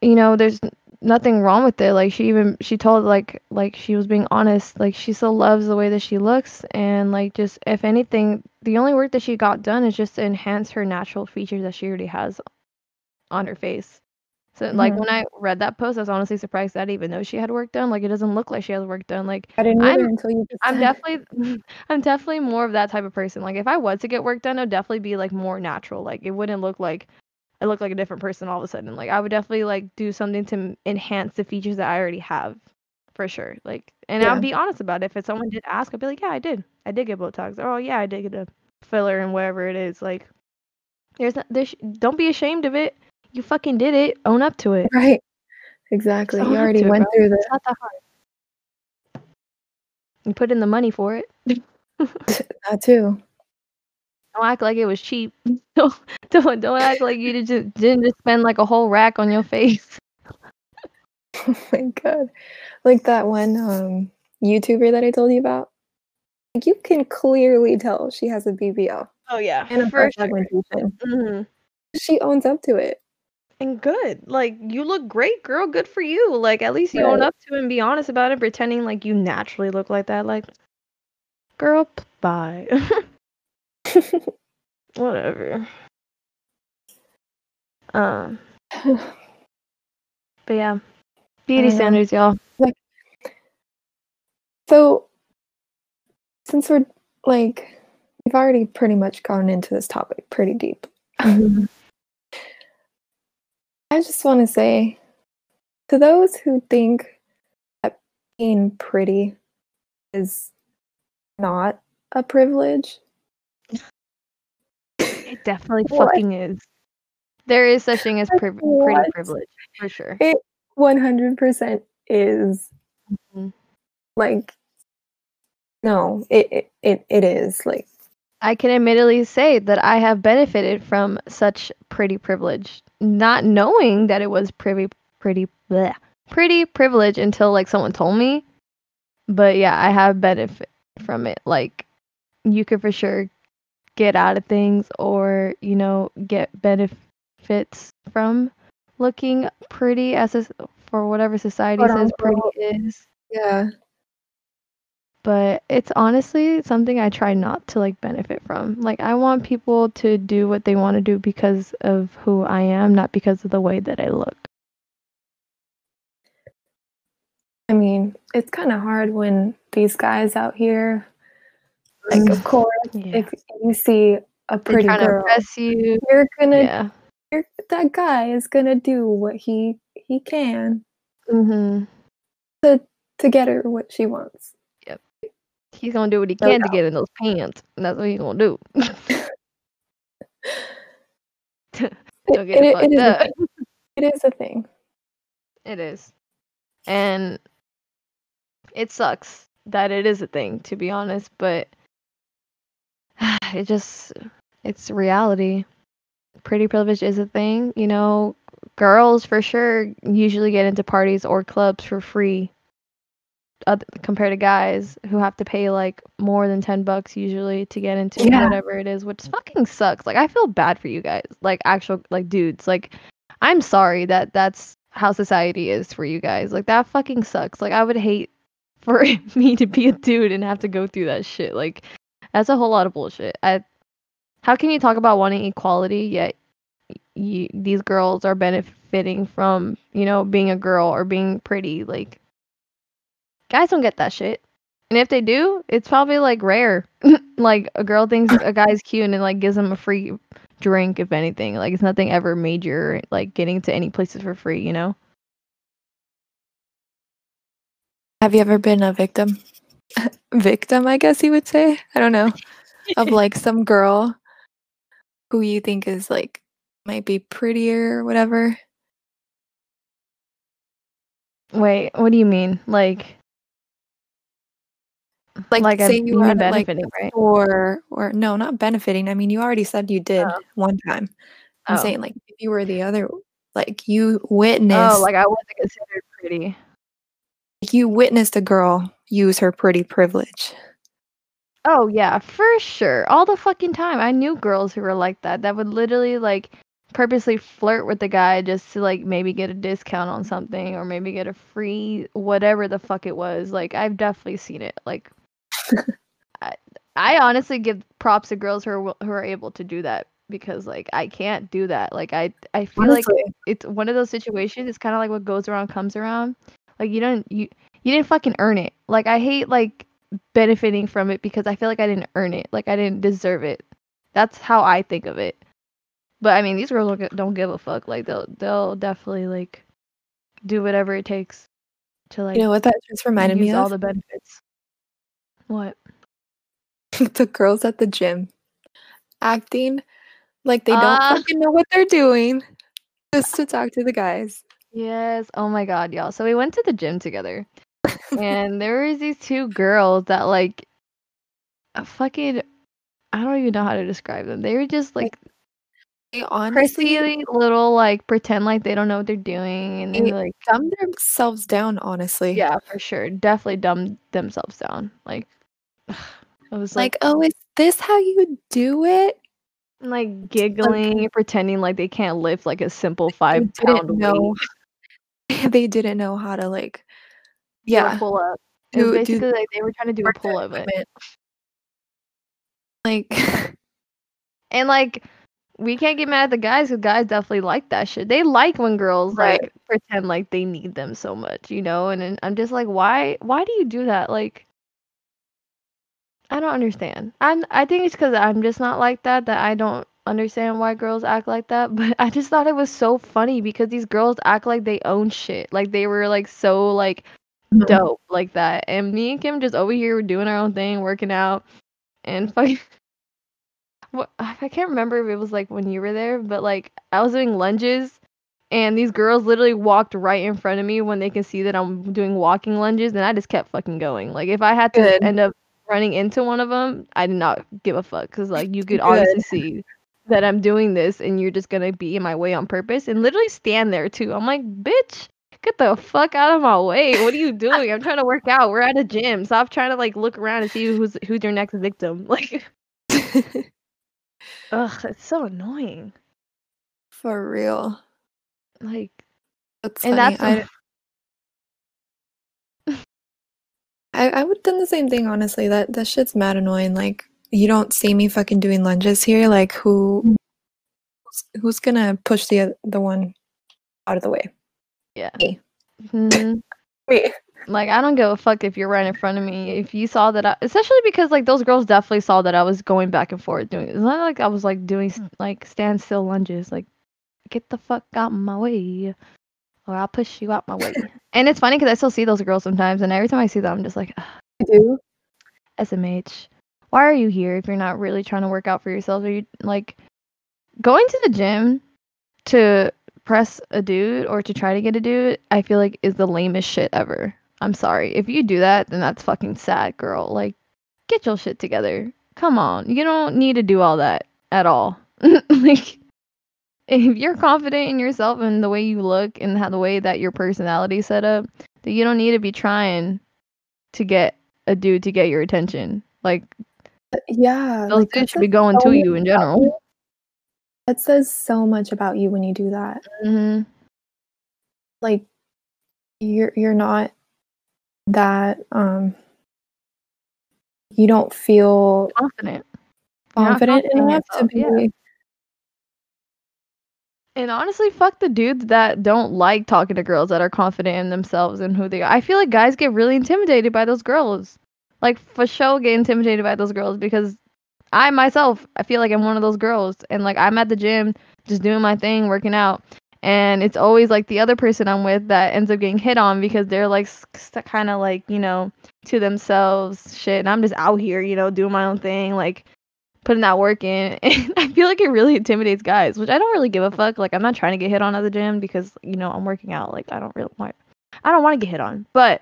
you know, there's nothing wrong with it. Like she even she told like like she was being honest. Like she still loves the way that she looks, and like just if anything, the only work that she got done is just to enhance her natural features that she already has on her face. So like Mhm. when I read that post, I was honestly surprised that even though she had work done, like it doesn't look like she has work done. Like I didn't I'm- until you I'm definitely I'm definitely more of that type of person. Like if I was to get work done, it would definitely be like more natural. Like it wouldn't look like I look like a different person all of a sudden. Like I would definitely like do something to enhance the features that I already have for sure. Like and Yeah. I'll be honest about it. If someone did ask, I'd be like, Yeah, I did. I did get Botox. Or, oh yeah, I did get a filler and whatever it is. Like there's not there's don't be ashamed of it. You fucking did it. Own up to it. Right. Exactly. Own You already it, went through the It's not that hard. You put in the money for it. that too. Don't act like it was cheap. Don't don't, don't act like you did just, didn't just spend like a whole rack on your face. Oh my god. Like that one um YouTuber that I told you about. Like you can clearly tell she has a BBL Oh yeah, and a for breast sure. augmentation. hmm She owns up to it. And good. Like you look great, girl. Good for you. Like at least you own up to it and be honest about it, pretending like you naturally look like that. Like, girl, bye. Whatever. Um, but yeah, beauty know. standards, y'all. Like, so since we're like we've already pretty much gone into this topic pretty deep. Mm-hmm. I just want to say to those who think that being pretty is not a privilege, It definitely What? fucking is. There is such thing as priv- pretty privilege for sure. It 100% is Mhm. like no, it, it it it is like I can admittedly say that I have benefited from such pretty privilege, not knowing that it was pretty, pretty, bleh, pretty privilege until like someone told me. But yeah, I have benefit from it. Like, you could for sure get out of things, or you know, get benefits from looking pretty, as a, for whatever society says pretty is. yeah. but it's honestly something I try not to like benefit from. Like I want people to do what they want to do because of who I am, not because of the way that I look. I mean, it's kind of hard when these guys out here like of course Yeah. if you see a pretty trying to girl, impress you. you're gonna Yeah. you're, that guy is gonna do what he he can Mhm. to to get her what she wants. Yep, he's gonna do what he No can to get in those pants. And that's what he's gonna do. Don't get it- it it fucked is up. thing. it is a thing. It is. And it sucks that it is a thing, to be honest, but it just it's reality. Pretty privilege is a thing, you know. Girls for sure usually get into parties or clubs for free other, compared to guys who have to pay like more than 10 bucks usually to get into Yeah. whatever it is, which fucking sucks. Like I feel bad for you guys. Like actual like dudes. Like I'm sorry that that's how society is for you guys. Like that fucking sucks. Like I would hate for me to be a dude and have to go through that shit. Like that's a whole lot of bullshit. I how can you talk about wanting equality yet you, these girls are benefiting from, you know, being a girl or being pretty like guys don't get that shit. And if they do, it's probably like rare. like a girl thinks a guy's cute and like gives him a free drink if anything. Like it's nothing ever major like getting to any places for free, you know? Have you ever been a victim? Victim, I guess you would say. I don't know. Of like some girl who you think is like might be prettier or whatever. Wait, what do you mean? Like Like, like say I'm you were at, like, benefiting, right? or or no, not benefiting. I mean, you already said you did Oh. one time. I'm Oh. saying like if you were the other, like you witnessed, Oh, like I wasn't considered pretty. You witnessed a girl use her pretty privilege. Oh yeah, for sure. All the fucking time. I knew girls who were like that. That would literally like purposely flirt with the guy just to like maybe get a discount on something or maybe get a free whatever the fuck it was. Like I've definitely seen it. Like I, I honestly give props to girls who are who are able to do that because like I can't do that. Like I I feel like it's one of those situations. It's kind of like what goes around comes around. Like you don't you you didn't fucking earn it. Like I hate like benefiting from it because I feel like I didn't earn it. Like I didn't deserve it. That's how I think of it. But I mean, these girls don't, don't give a fuck. Like they'll they'll definitely like do whatever it takes to like you know what that just reminded me all the benefits. What? the girls at the gym acting like they don't Ah. fucking know what they're doing just to talk to the guys. Yes. Oh my god, y'all. So we went to the gym together. and there was these two girls that like a fucking I don't even know how to describe them. They were just like They honestly prissy little like pretend like they don't know what they're doing and They- like dumb themselves down, honestly. yeah, for sure. Definitely dumb themselves down. Like it was like Like, oh, is this how you do it? like giggling and pretending like they can't lift like a simple five pound weight they didn't know how to like, yeah, pull up. It was do- do basically like they were trying to do a pull of it. Like, And like we can't get mad at the guys because guys definitely like that shit. They like when girls Right. like pretend like they need them so much, you know? And, then I'm just like, why why do you do that? Like I don't understand. I'm I think it's because I'm just not like that that I don't understand why girls act like that. But I just thought it was so funny because these girls act like they own shit. Like they were like so like Mhm. dope like that. And me and Kim just over here were doing our own thing, working out, and fucking. What I can't remember if it was like when you were there, but like I was doing lunges, and these girls literally walked right in front of me when they can see that I'm doing walking lunges, and I just kept fucking going. Like if I had to Good. end up running into one of them, I did not give a fuck because like you could Good. obviously see that I'm doing this, and you're just gonna be in my way on purpose, and literally stand there too. I'm like, bitch. Get the fuck out of my way. What are you doing? I'm trying to work out. We're at a gym. Stop trying to like look around and see who's who's your next victim. Like ugh, it's so annoying. for real. Like That's and funny. that's I, I I would have done the same thing, honestly. That that shit's mad annoying. Like, you don't see me fucking doing lunges here. Like, who who's, who's gonna push the the one out of the way? yeah. Me. Mhm. Me. Like I don't give a fuck if you're right in front of me. If you saw that, I, especially because like those girls definitely saw that I was going back and forth doing. It's not like I was like doing like standstill lunges. Like get the fuck out my way, or I'll push you out my way. and it's funny because I still see those girls sometimes, and every time I see them, I'm just like, "Ugh, I do. SMH, why are you here if you're not really trying to work out for yourself? Are you like going to the gym to press a dude or to try to get a dude? I feel like is the lamest shit ever. I'm sorry. If you do that, then that's fucking sad, girl. Like, get your shit together. Come on. You don't need to do all that at all. like, if you're confident in yourself and the way you look and how the way that your personality set up, then you don't need to be trying to get a dude to get your attention. Like Yeah, those like, should be going so to you in general. you. That says so much about you when you do that. hmm Like, you're you're not that um. You don't feel Confident. Confident confident enough to be. yeah. And honestly, fuck the dudes that don't like talking to girls that are confident in themselves and who they are. I feel like guys get really intimidated by those girls. Like for sure get intimidated by those girls because I myself, I feel like I'm one of those girls and like I'm at the gym just doing my thing, working out. And it's always like the other person I'm with that ends up getting hit on because they're like kind of like, you know, to themselves shit. And I'm just out here, you know, doing my own thing, like putting that work in. And I feel like it really intimidates guys, which I don't really give a fuck. Like I'm not trying to get hit on at the gym because, you know, I'm working out. Like I don't really want I don't want to get hit on. But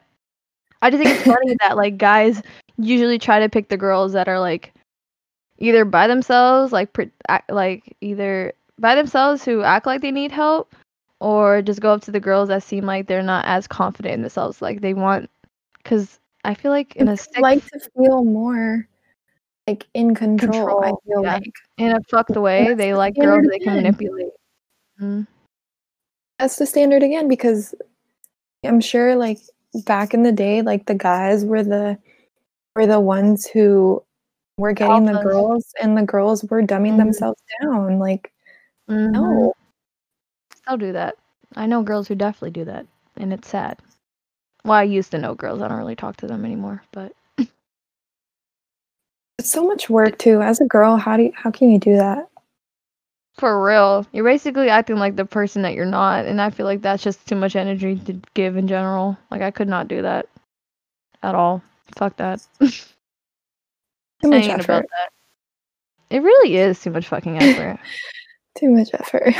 I just think it's funny that like guys usually try to pick the girls that are like either by themselves, like pre- act, like either by themselves who act like they need help, or just go up to the girls that seem like they're not as confident in themselves, like they want. Because I feel like in a stick, like to feel more like in control. I feel yeah. like in a fucked way, that's they the like girls they can manipulate. Mhm. that's the standard again because I'm sure like back in the day, like the guys were the were the ones who were getting the girls, and the girls were dumbing Mhm. themselves down. Like Mhm. no, I'll do that. I know girls who definitely do that, and it's sad. Well, I used to know girls. I don't really talk to them anymore, but it's so much work too. As a girl, how do you, how can you do that? For real, you're basically acting like the person that you're not, and I feel like that's just too much energy to give in general. Like I could not do that at all. Fuck that. Too much effort. about that. It really is too much fucking effort. Too much effort.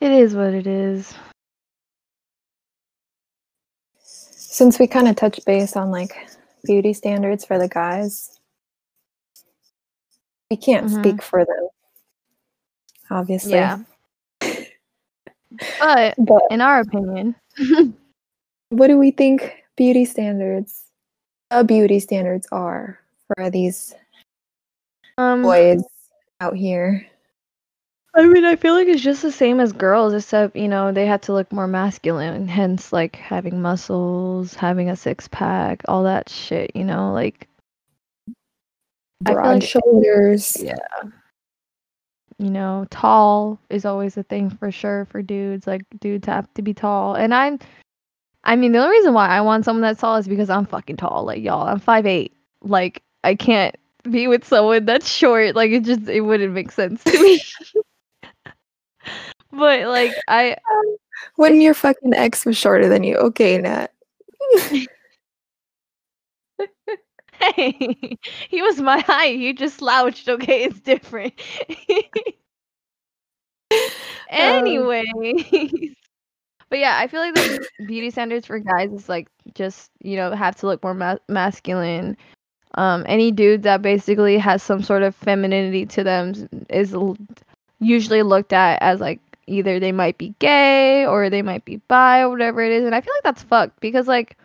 it is what it is. Since we kind of touched base on like beauty standards for the guys, we can't Mhm. speak for them. Obviously. Yeah. But But in our opinion, what do we think beauty standards, uh, beauty standards are for these um, boys out here? I mean, I feel like it's just the same as girls, except you know they have to look more masculine, hence like having muscles, having a six pack, all that shit. You know, like Broad like- shoulders. Yeah. you know, tall is always a thing for sure for dudes. Like dudes have to be tall, and I'm, I mean, the only reason why I want someone that's tall is because I'm fucking tall. Like y'all, I'm five eight. Like I can't be with someone that's short. Like it just it wouldn't make sense to me. but like I um, When your fucking ex was shorter than you. Okay, Nat. Hey, he was my height. He just slouched. Okay, it's different. Anyways, but yeah, I feel like the beauty standards for guys is like just you know have to look more ma- masculine. Um, any dude that basically has some sort of femininity to them is l- usually looked at as like either they might be gay or they might be bi or whatever it is, and I feel like that's fucked because like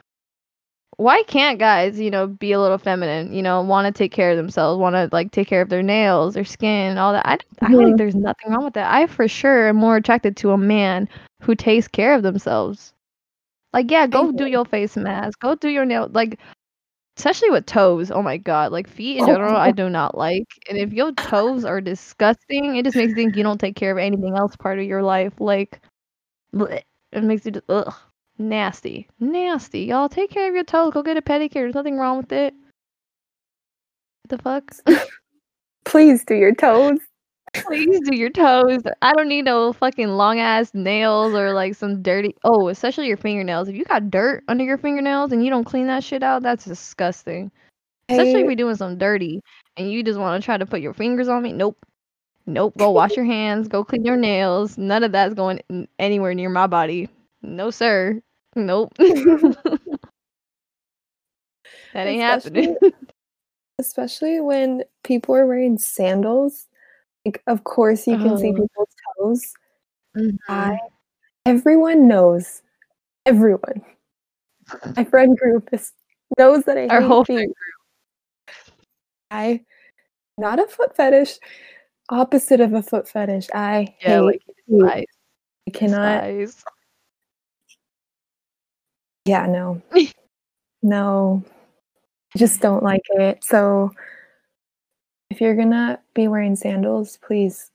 why can't guys, you know, be a little feminine, you know, want to take care of themselves, want to like take care of their nails, their skin, all that. I, I Mhm. think there's nothing wrong with that. I for sure am more attracted to a man who takes care of themselves. Like, yeah, go do your face mask, go do your nail, like, especially with toes. Oh my god, like feet in general, I do not like. And if your toes are disgusting, it just makes you think you don't take care of anything else part of your life. Like, bleh. it makes you just ugh. Nasty. Nasty. Y'all take care of your toes. Go get a pedicure. There's nothing wrong with it. The fuck? Please do your toes. Please do your toes. I don't need no fucking long ass nails or like some dirty oh, especially your fingernails. If you got dirt under your fingernails and you don't clean that shit out, that's disgusting. Especially if you're doing some dirty and you just want to try to put your fingers on me. Nope. Nope. Go wash your hands. Go clean your nails. None of that's going anywhere near my body. No, sir. Nope. that ain't happening. Especially when people are wearing sandals. Like, of course, you can see Oh. people's toes. Mhm. I, everyone knows. Everyone. My friend group is knows that I Our hate whole feet. I, not a foot fetish. Opposite of a foot fetish. I Yeah, hate like feet. I cannot. Yeah, no. no. Just don't like it. So if you're gonna be wearing sandals, please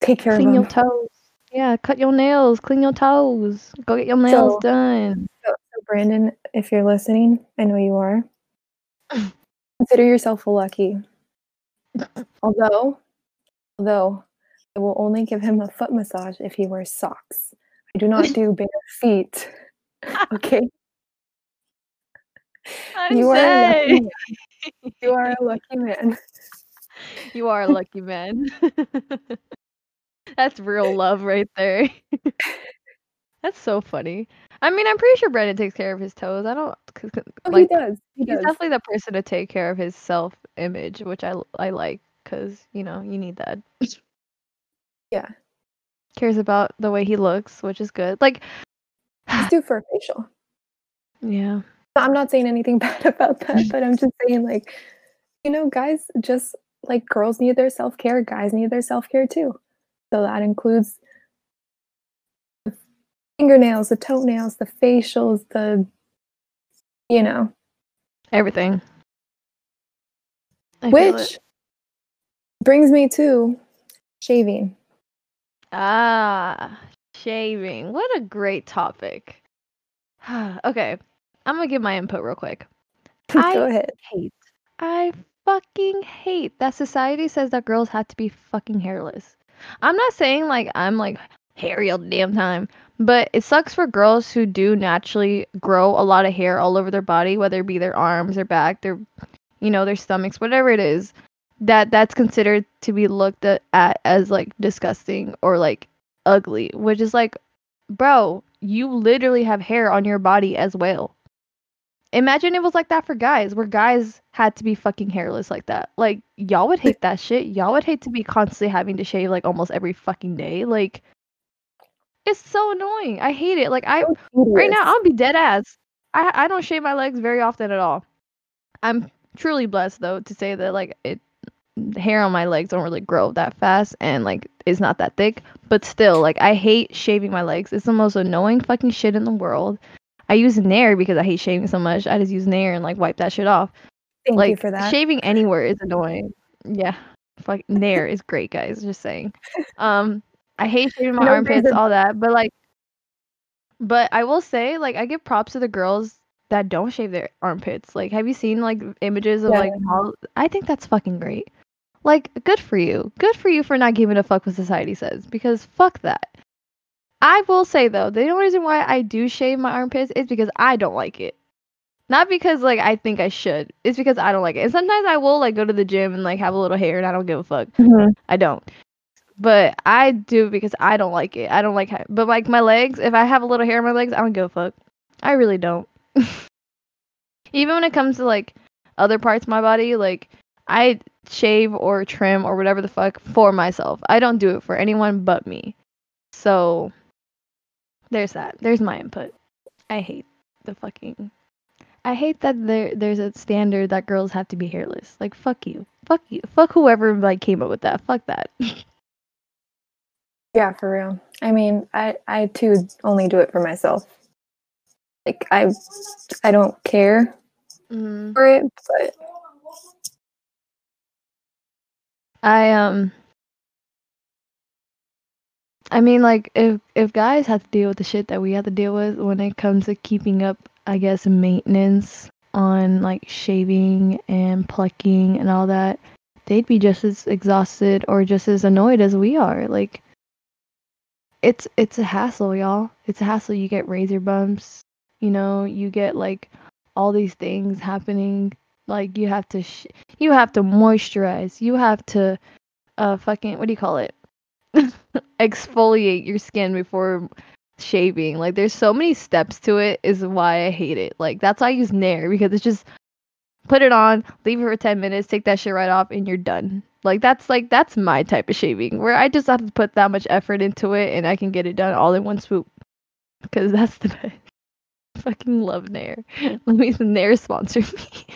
take care Clean of your them. toes. Yeah, cut your nails, clean your toes. Go get your nails So- done. So, so Brandon, if you're listening, I know you are. Consider yourself lucky. Although, although I will only give him a foot massage if he wears socks. I do not do bare feet. Okay, I'm you are a lucky saying. man. You are a lucky man. You are a lucky man. That's real love right there. That's so funny. I mean, I'm pretty sure Brandon takes care of his toes. I don't 'cause- 'cause, Oh, like he does. He he's does. definitely the person to take care of his self image, which I I like because you know you need that. Yeah. Cares about the way he looks, which is good. Like, Let's do for a facial. yeah, I'm not saying anything bad about that, but I'm just saying, like, you know, guys just like girls need their self care, guys need their self care too. So that includes the fingernails, the toenails, the facials, the, you know, everything. I which brings me to shaving. Ah, shaving. What a great topic. okay, I'm gonna give my input real quick. I- Go ahead. Hate. I fucking hate that society says that girls have to be fucking hairless. I'm not saying like I'm like hairy all the damn time, but it sucks for girls who do naturally grow a lot of hair all over their body, whether it be their arms, their back, their you know, their stomachs, whatever it is. That that's considered to be looked at, as like disgusting or like ugly, which is like, bro, you literally have hair on your body as well. Imagine it was like that for guys, where guys had to be fucking hairless like that. Like y'all would hate that shit. Y'all would hate to be constantly having to shave like almost every fucking day. Like it's so annoying. I hate it. Like I right now. I'll be dead ass. I I don't shave my legs very often at all. I'm truly blessed though to say that like it hair on my legs don't really grow that fast and like it's not that thick. But still, like I hate shaving my legs. It's the most annoying fucking shit in the world. I use Nair because I hate shaving so much. I just use Nair and like wipe that shit off. Thank like you for that. shaving anywhere is annoying. Yeah. Fuck Nair is great, guys. Just saying. Um I hate shaving my No armpits, razor all that, but like but I will say, like, I give props to the girls that don't shave their armpits. Like, have you seen like images of Yeah. like how I think that's fucking great. Like, good for you. Good for you for not giving a fuck what society says. Because fuck that. I will say though, the only reason why I do shave my armpits is because I don't like it. Not because like I think I should. It's because I don't like it. And sometimes I will like go to the gym and like have a little hair and I don't give a fuck. Mhm. I don't. But I do because I don't like it. I don't like ha- but like my legs, if I have a little hair on my legs, I don't give a fuck. I really don't. Even when it comes to like other parts of my body, like I shave or trim or whatever the fuck for myself. I don't do it for anyone but me. So there's that. There's my input. I hate the fucking I hate that there there's a standard that girls have to be hairless. Like fuck you. Fuck you. Fuck whoever like came up with that. Fuck that. Yeah, for real. I mean, I I too only do it for myself. Like I I don't care Mm. for it, but I um I mean like if if guys have to deal with the shit that we have to deal with when it comes to keeping up I guess maintenance on like shaving and plucking and all that, they'd be just as exhausted or just as annoyed as we are. Like it's it's a hassle, y'all. It's a hassle. You get razor bumps, you know, you get like all these things happening. Like you have to sh- you have to moisturize. You have to uh fucking what do you call it? Exfoliate your skin before shaving. Like there's so many steps to it is why I hate it. Like that's why I use Nair because it's just put it on, leave it for 10 minutes, take that shit right off and you're done. Like that's like that's my type of shaving where I just have to put that much effort into it and I can get it done all in one swoop. Because that's the best. Fucking love Nair. Let me Nair sponsor me.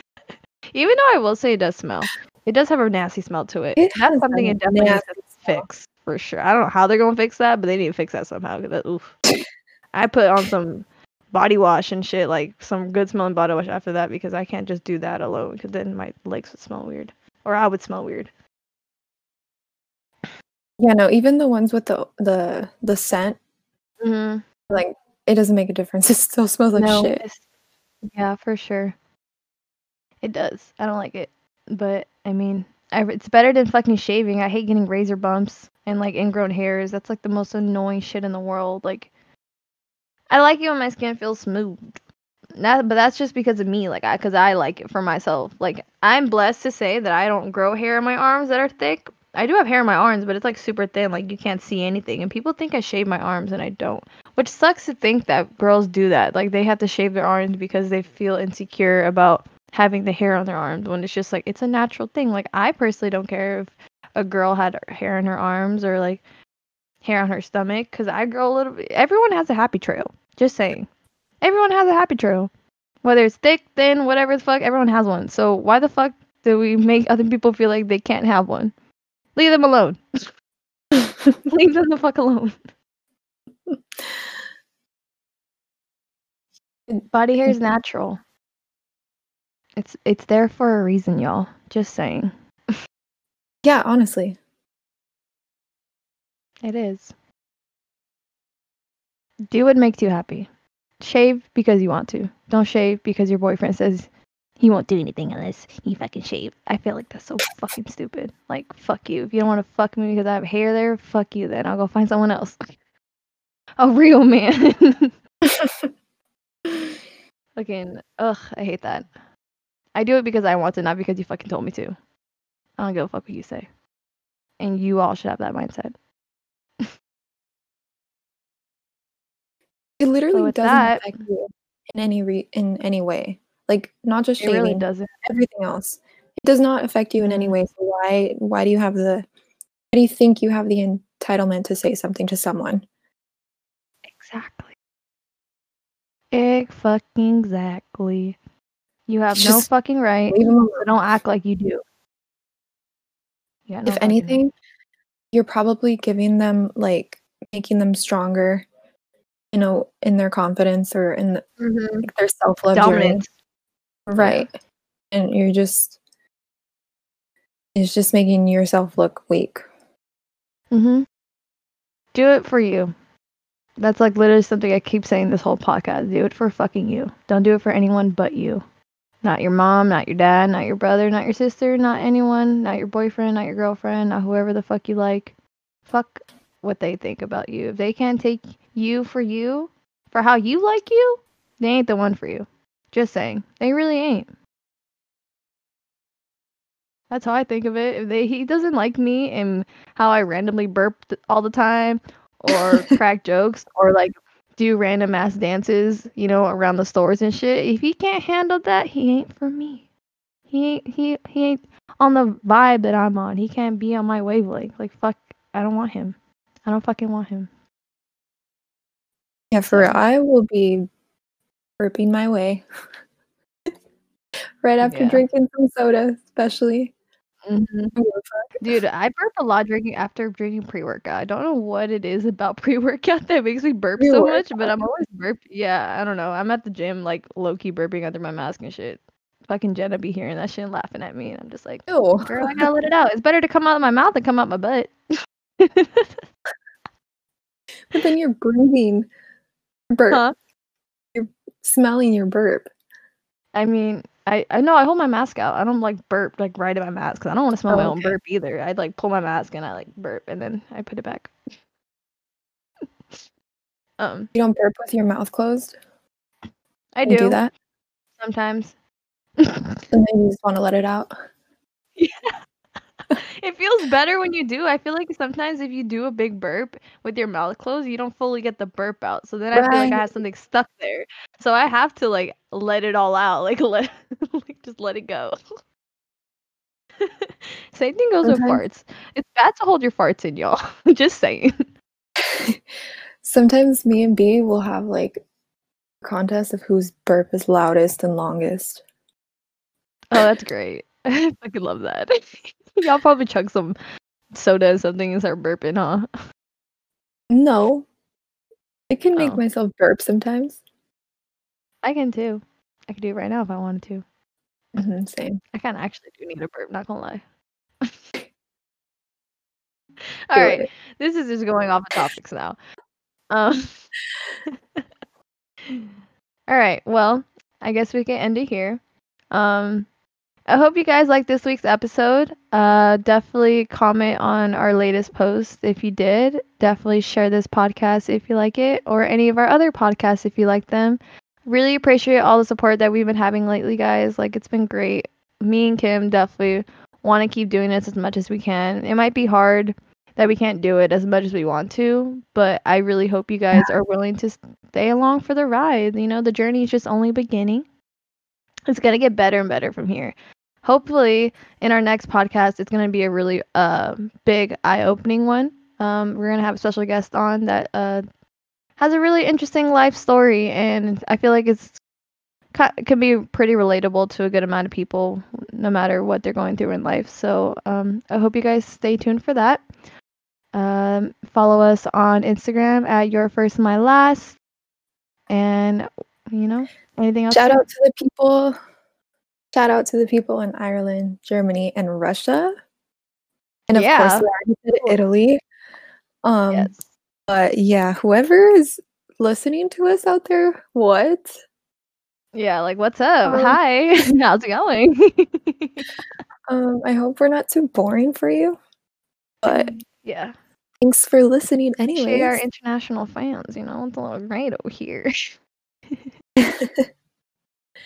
Even though I will say it does smell. It does have a nasty smell to it. It That's has something it definitely needs to fix for sure. I don't know how they're gonna fix that, but they need to fix that somehow. that, oof. I put on some body wash and shit, like some good smelling body wash after that because I can't just do that alone because then my legs would smell weird, or I would smell weird. yeah, no, even the ones with the the the scent, Mm-hmm. like it doesn't make a difference. It still smells like no, shit. yeah, for sure. It does. I don't like it, but I mean, I, it's better than fucking shaving. I hate getting razor bumps and like ingrown hairs. That's like the most annoying shit in the world. Like, I like it when my skin feels smooth. That, but that's just because of me. Like, I, because I like it for myself. Like, I'm blessed to say that I don't grow hair in my arms that are thick. I do have hair on my arms, but it's like super thin, like you can't see anything. And people think I shave my arms, and I don't. Which sucks to think that girls do that. Like they have to shave their arms because they feel insecure about having the hair on their arms. When it's just like it's a natural thing. Like I personally don't care if a girl had hair on her arms or like hair on her stomach, because I grow a little. bit. Everyone has a happy trail. Just saying. Everyone has a happy trail. Whether it's thick, thin, whatever the fuck, everyone has one. So why the fuck do we make other people feel like they can't have one? Leave them alone. Leave them the fuck alone. Body hair is natural. It's it's there for a reason, y'all. Just saying. Yeah, honestly. It is. Do what makes you happy. Shave because you want to. Don't shave because your boyfriend says he won't do anything unless you fucking shave. I feel like that's so fucking stupid. Like, fuck you. If you don't want to fuck me because I have hair there, fuck you then. I'll go find someone else. A real man. fucking, ugh, I hate that. I do it because I want to, not because you fucking told me to. I don't give a fuck what you say. And you all should have that mindset. It literally with doesn't that- affect you in any re- in any way. Like not just It shaving, really doesn't. everything else. It does not affect you in any way. So why why do you have the why do you think you have the entitlement to say something to someone? Exactly. Egg fucking exactly. You have no fucking right. Leave them alone. Don't act like you do. Yeah. no if fucking right. anything, you're probably giving them like making them stronger, you know, in their confidence or in the, like, their self love dominance. Right. And you're just it's just making yourself look weak. Mm-hmm. Do it for you. That's like literally something I keep saying this whole podcast. Do it for fucking you. Don't do it for anyone but you. Not your mom, not your dad, not your brother, not your sister, not anyone, not your boyfriend, not your girlfriend, not whoever the fuck you like. Fuck what they think about you. If they can't take you for you, for how you like you, they ain't the one for you. Just saying. They really ain't. That's how I think of it. If they he doesn't like me and how I randomly burp all the time or crack jokes or like do random ass dances, you know, around the stores and shit. If he can't handle that, he ain't for me. He ain't he he ain't on the vibe that I'm on. He can't be on my wavelength. Like fuck, I don't want him. I don't fucking want him. Yeah, for real. I will be burping my way. right after Yeah. drinking some soda, especially. I don't give a fuck. Dude, I burp a lot drinking after drinking pre workout. I don't know what it is about pre workout that makes me burp so much, but I'm always burp. Yeah, I don't know. I'm at the gym like low key burping under my mask and shit. Fucking Jenna be hearing that shit and laughing at me, and I'm just like, Ew. girl, I gotta let it out. It's better to come out of my mouth than come out my butt. But then you're breathing burp, Huh? You're smelling your burp. I mean, I I know I hold my mask out. I don't like burp like right in my mask because I don't want to smell Oh, my own burp either. I like pull my mask and I like burp and then I put it back. um, You don't burp with your mouth closed. I do, do that, sometimes. and then you just want to let it out. It feels better when you do. I feel like sometimes if you do a big burp with your mouth closed, you don't fully get the burp out. So then I feel like I have something stuck there. So I have to like let it all out, like let like just let it go. Same thing goes with farts. It's bad to hold your farts in, y'all. just saying. Sometimes me and B will have like a contest of whose burp is loudest and longest. Oh, that's great. I fucking love that. y'all probably chug some soda or something and start burping, huh? No, I can make Oh. myself burp sometimes. I can too. I could do it right now if I wanted to. hmm same. I kind of actually do need a burp, not gonna lie. Do All right, it. this is just going off the topics now. Um, all right, well, I guess we can end it here. Um, I hope you guys liked this week's episode. Uh, definitely comment on our latest post if you did. Definitely share this podcast if you like it, or any of our other podcasts if you like them. Really appreciate all the support that we've been having lately, guys. Like, it's been great. Me and Kim definitely want to keep doing this as much as we can. It might be hard that we can't do it as much as we want to, but I really hope you guys are willing to stay along for the ride. You know, the journey is just only beginning. It's going to get better and better from here. Hopefully, in our next podcast, it's going to be a really uh, big, eye opening one. Um, we're going to have a special guest on that uh, has a really interesting life story, and I feel like it's ca- can be pretty relatable to a good amount of people, no matter what they're going through in life. So um, I hope you guys stay tuned for that. Um, follow us on Instagram at your first my last, and you know anything else. Shout out to the people. Shout out to the people in Ireland, Germany, and Russia, and of Yeah. course, we Italy. Um, Yes. but yeah, whoever is listening to us out there, what? Yeah, like what's up? Um, Hi, how's it going? Um, I hope we're not too boring for you, but yeah, thanks for listening, appreciate our anyways. international fans. You know, it's a little great over here.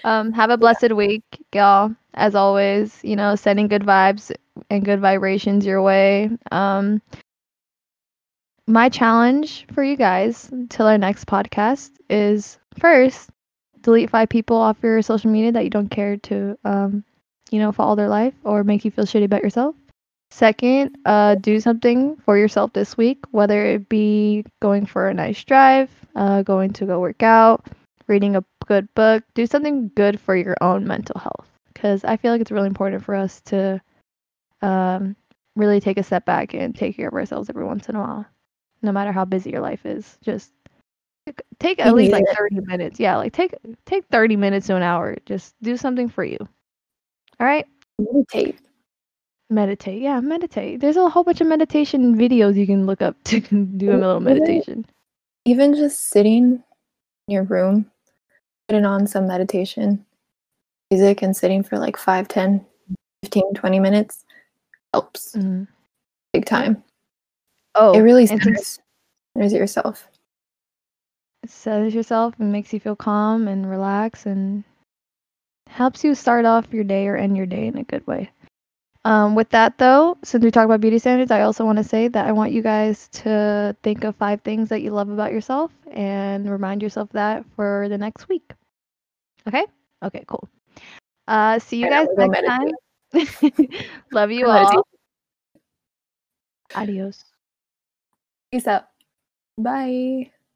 Um, have a blessed week, y'all. As always, you know, sending good vibes and good vibrations your way. Um, my challenge for you guys until our next podcast is first delete five people off your social media that you don't care to um, you know follow their life or make you feel shitty about yourself second uh, do something for yourself this week whether it be going for a nice drive uh, going to go work out reading a good book do something good for your own mental health. Because i feel like it's really important for us to um, really take a step back and take care of ourselves every once in a while no matter how busy your life is. Just take- at least like 30 minutes. Yeah like take take 30 minutes to an hour. Just do something for you. All right Meditate. meditate. Yeah meditate. There's a whole bunch of meditation videos you can look up to do a little meditation. Even just sitting in your room, putting on some meditation music and sitting for like 5, 10, 15, 20 minutes helps Mhm. big time. oh it really centers, centers yourself. centers yourself and makes you feel calm and relax and helps you start off your day or end your day in a good way. Um, with that, though, since we talk about beauty standards, I also want to say that I want you guys to think of five things that you love about yourself and remind yourself that for the next week. Okay? Okay, cool. Uh, see you I guys next time. love you all. Adios. Peace out. Bye.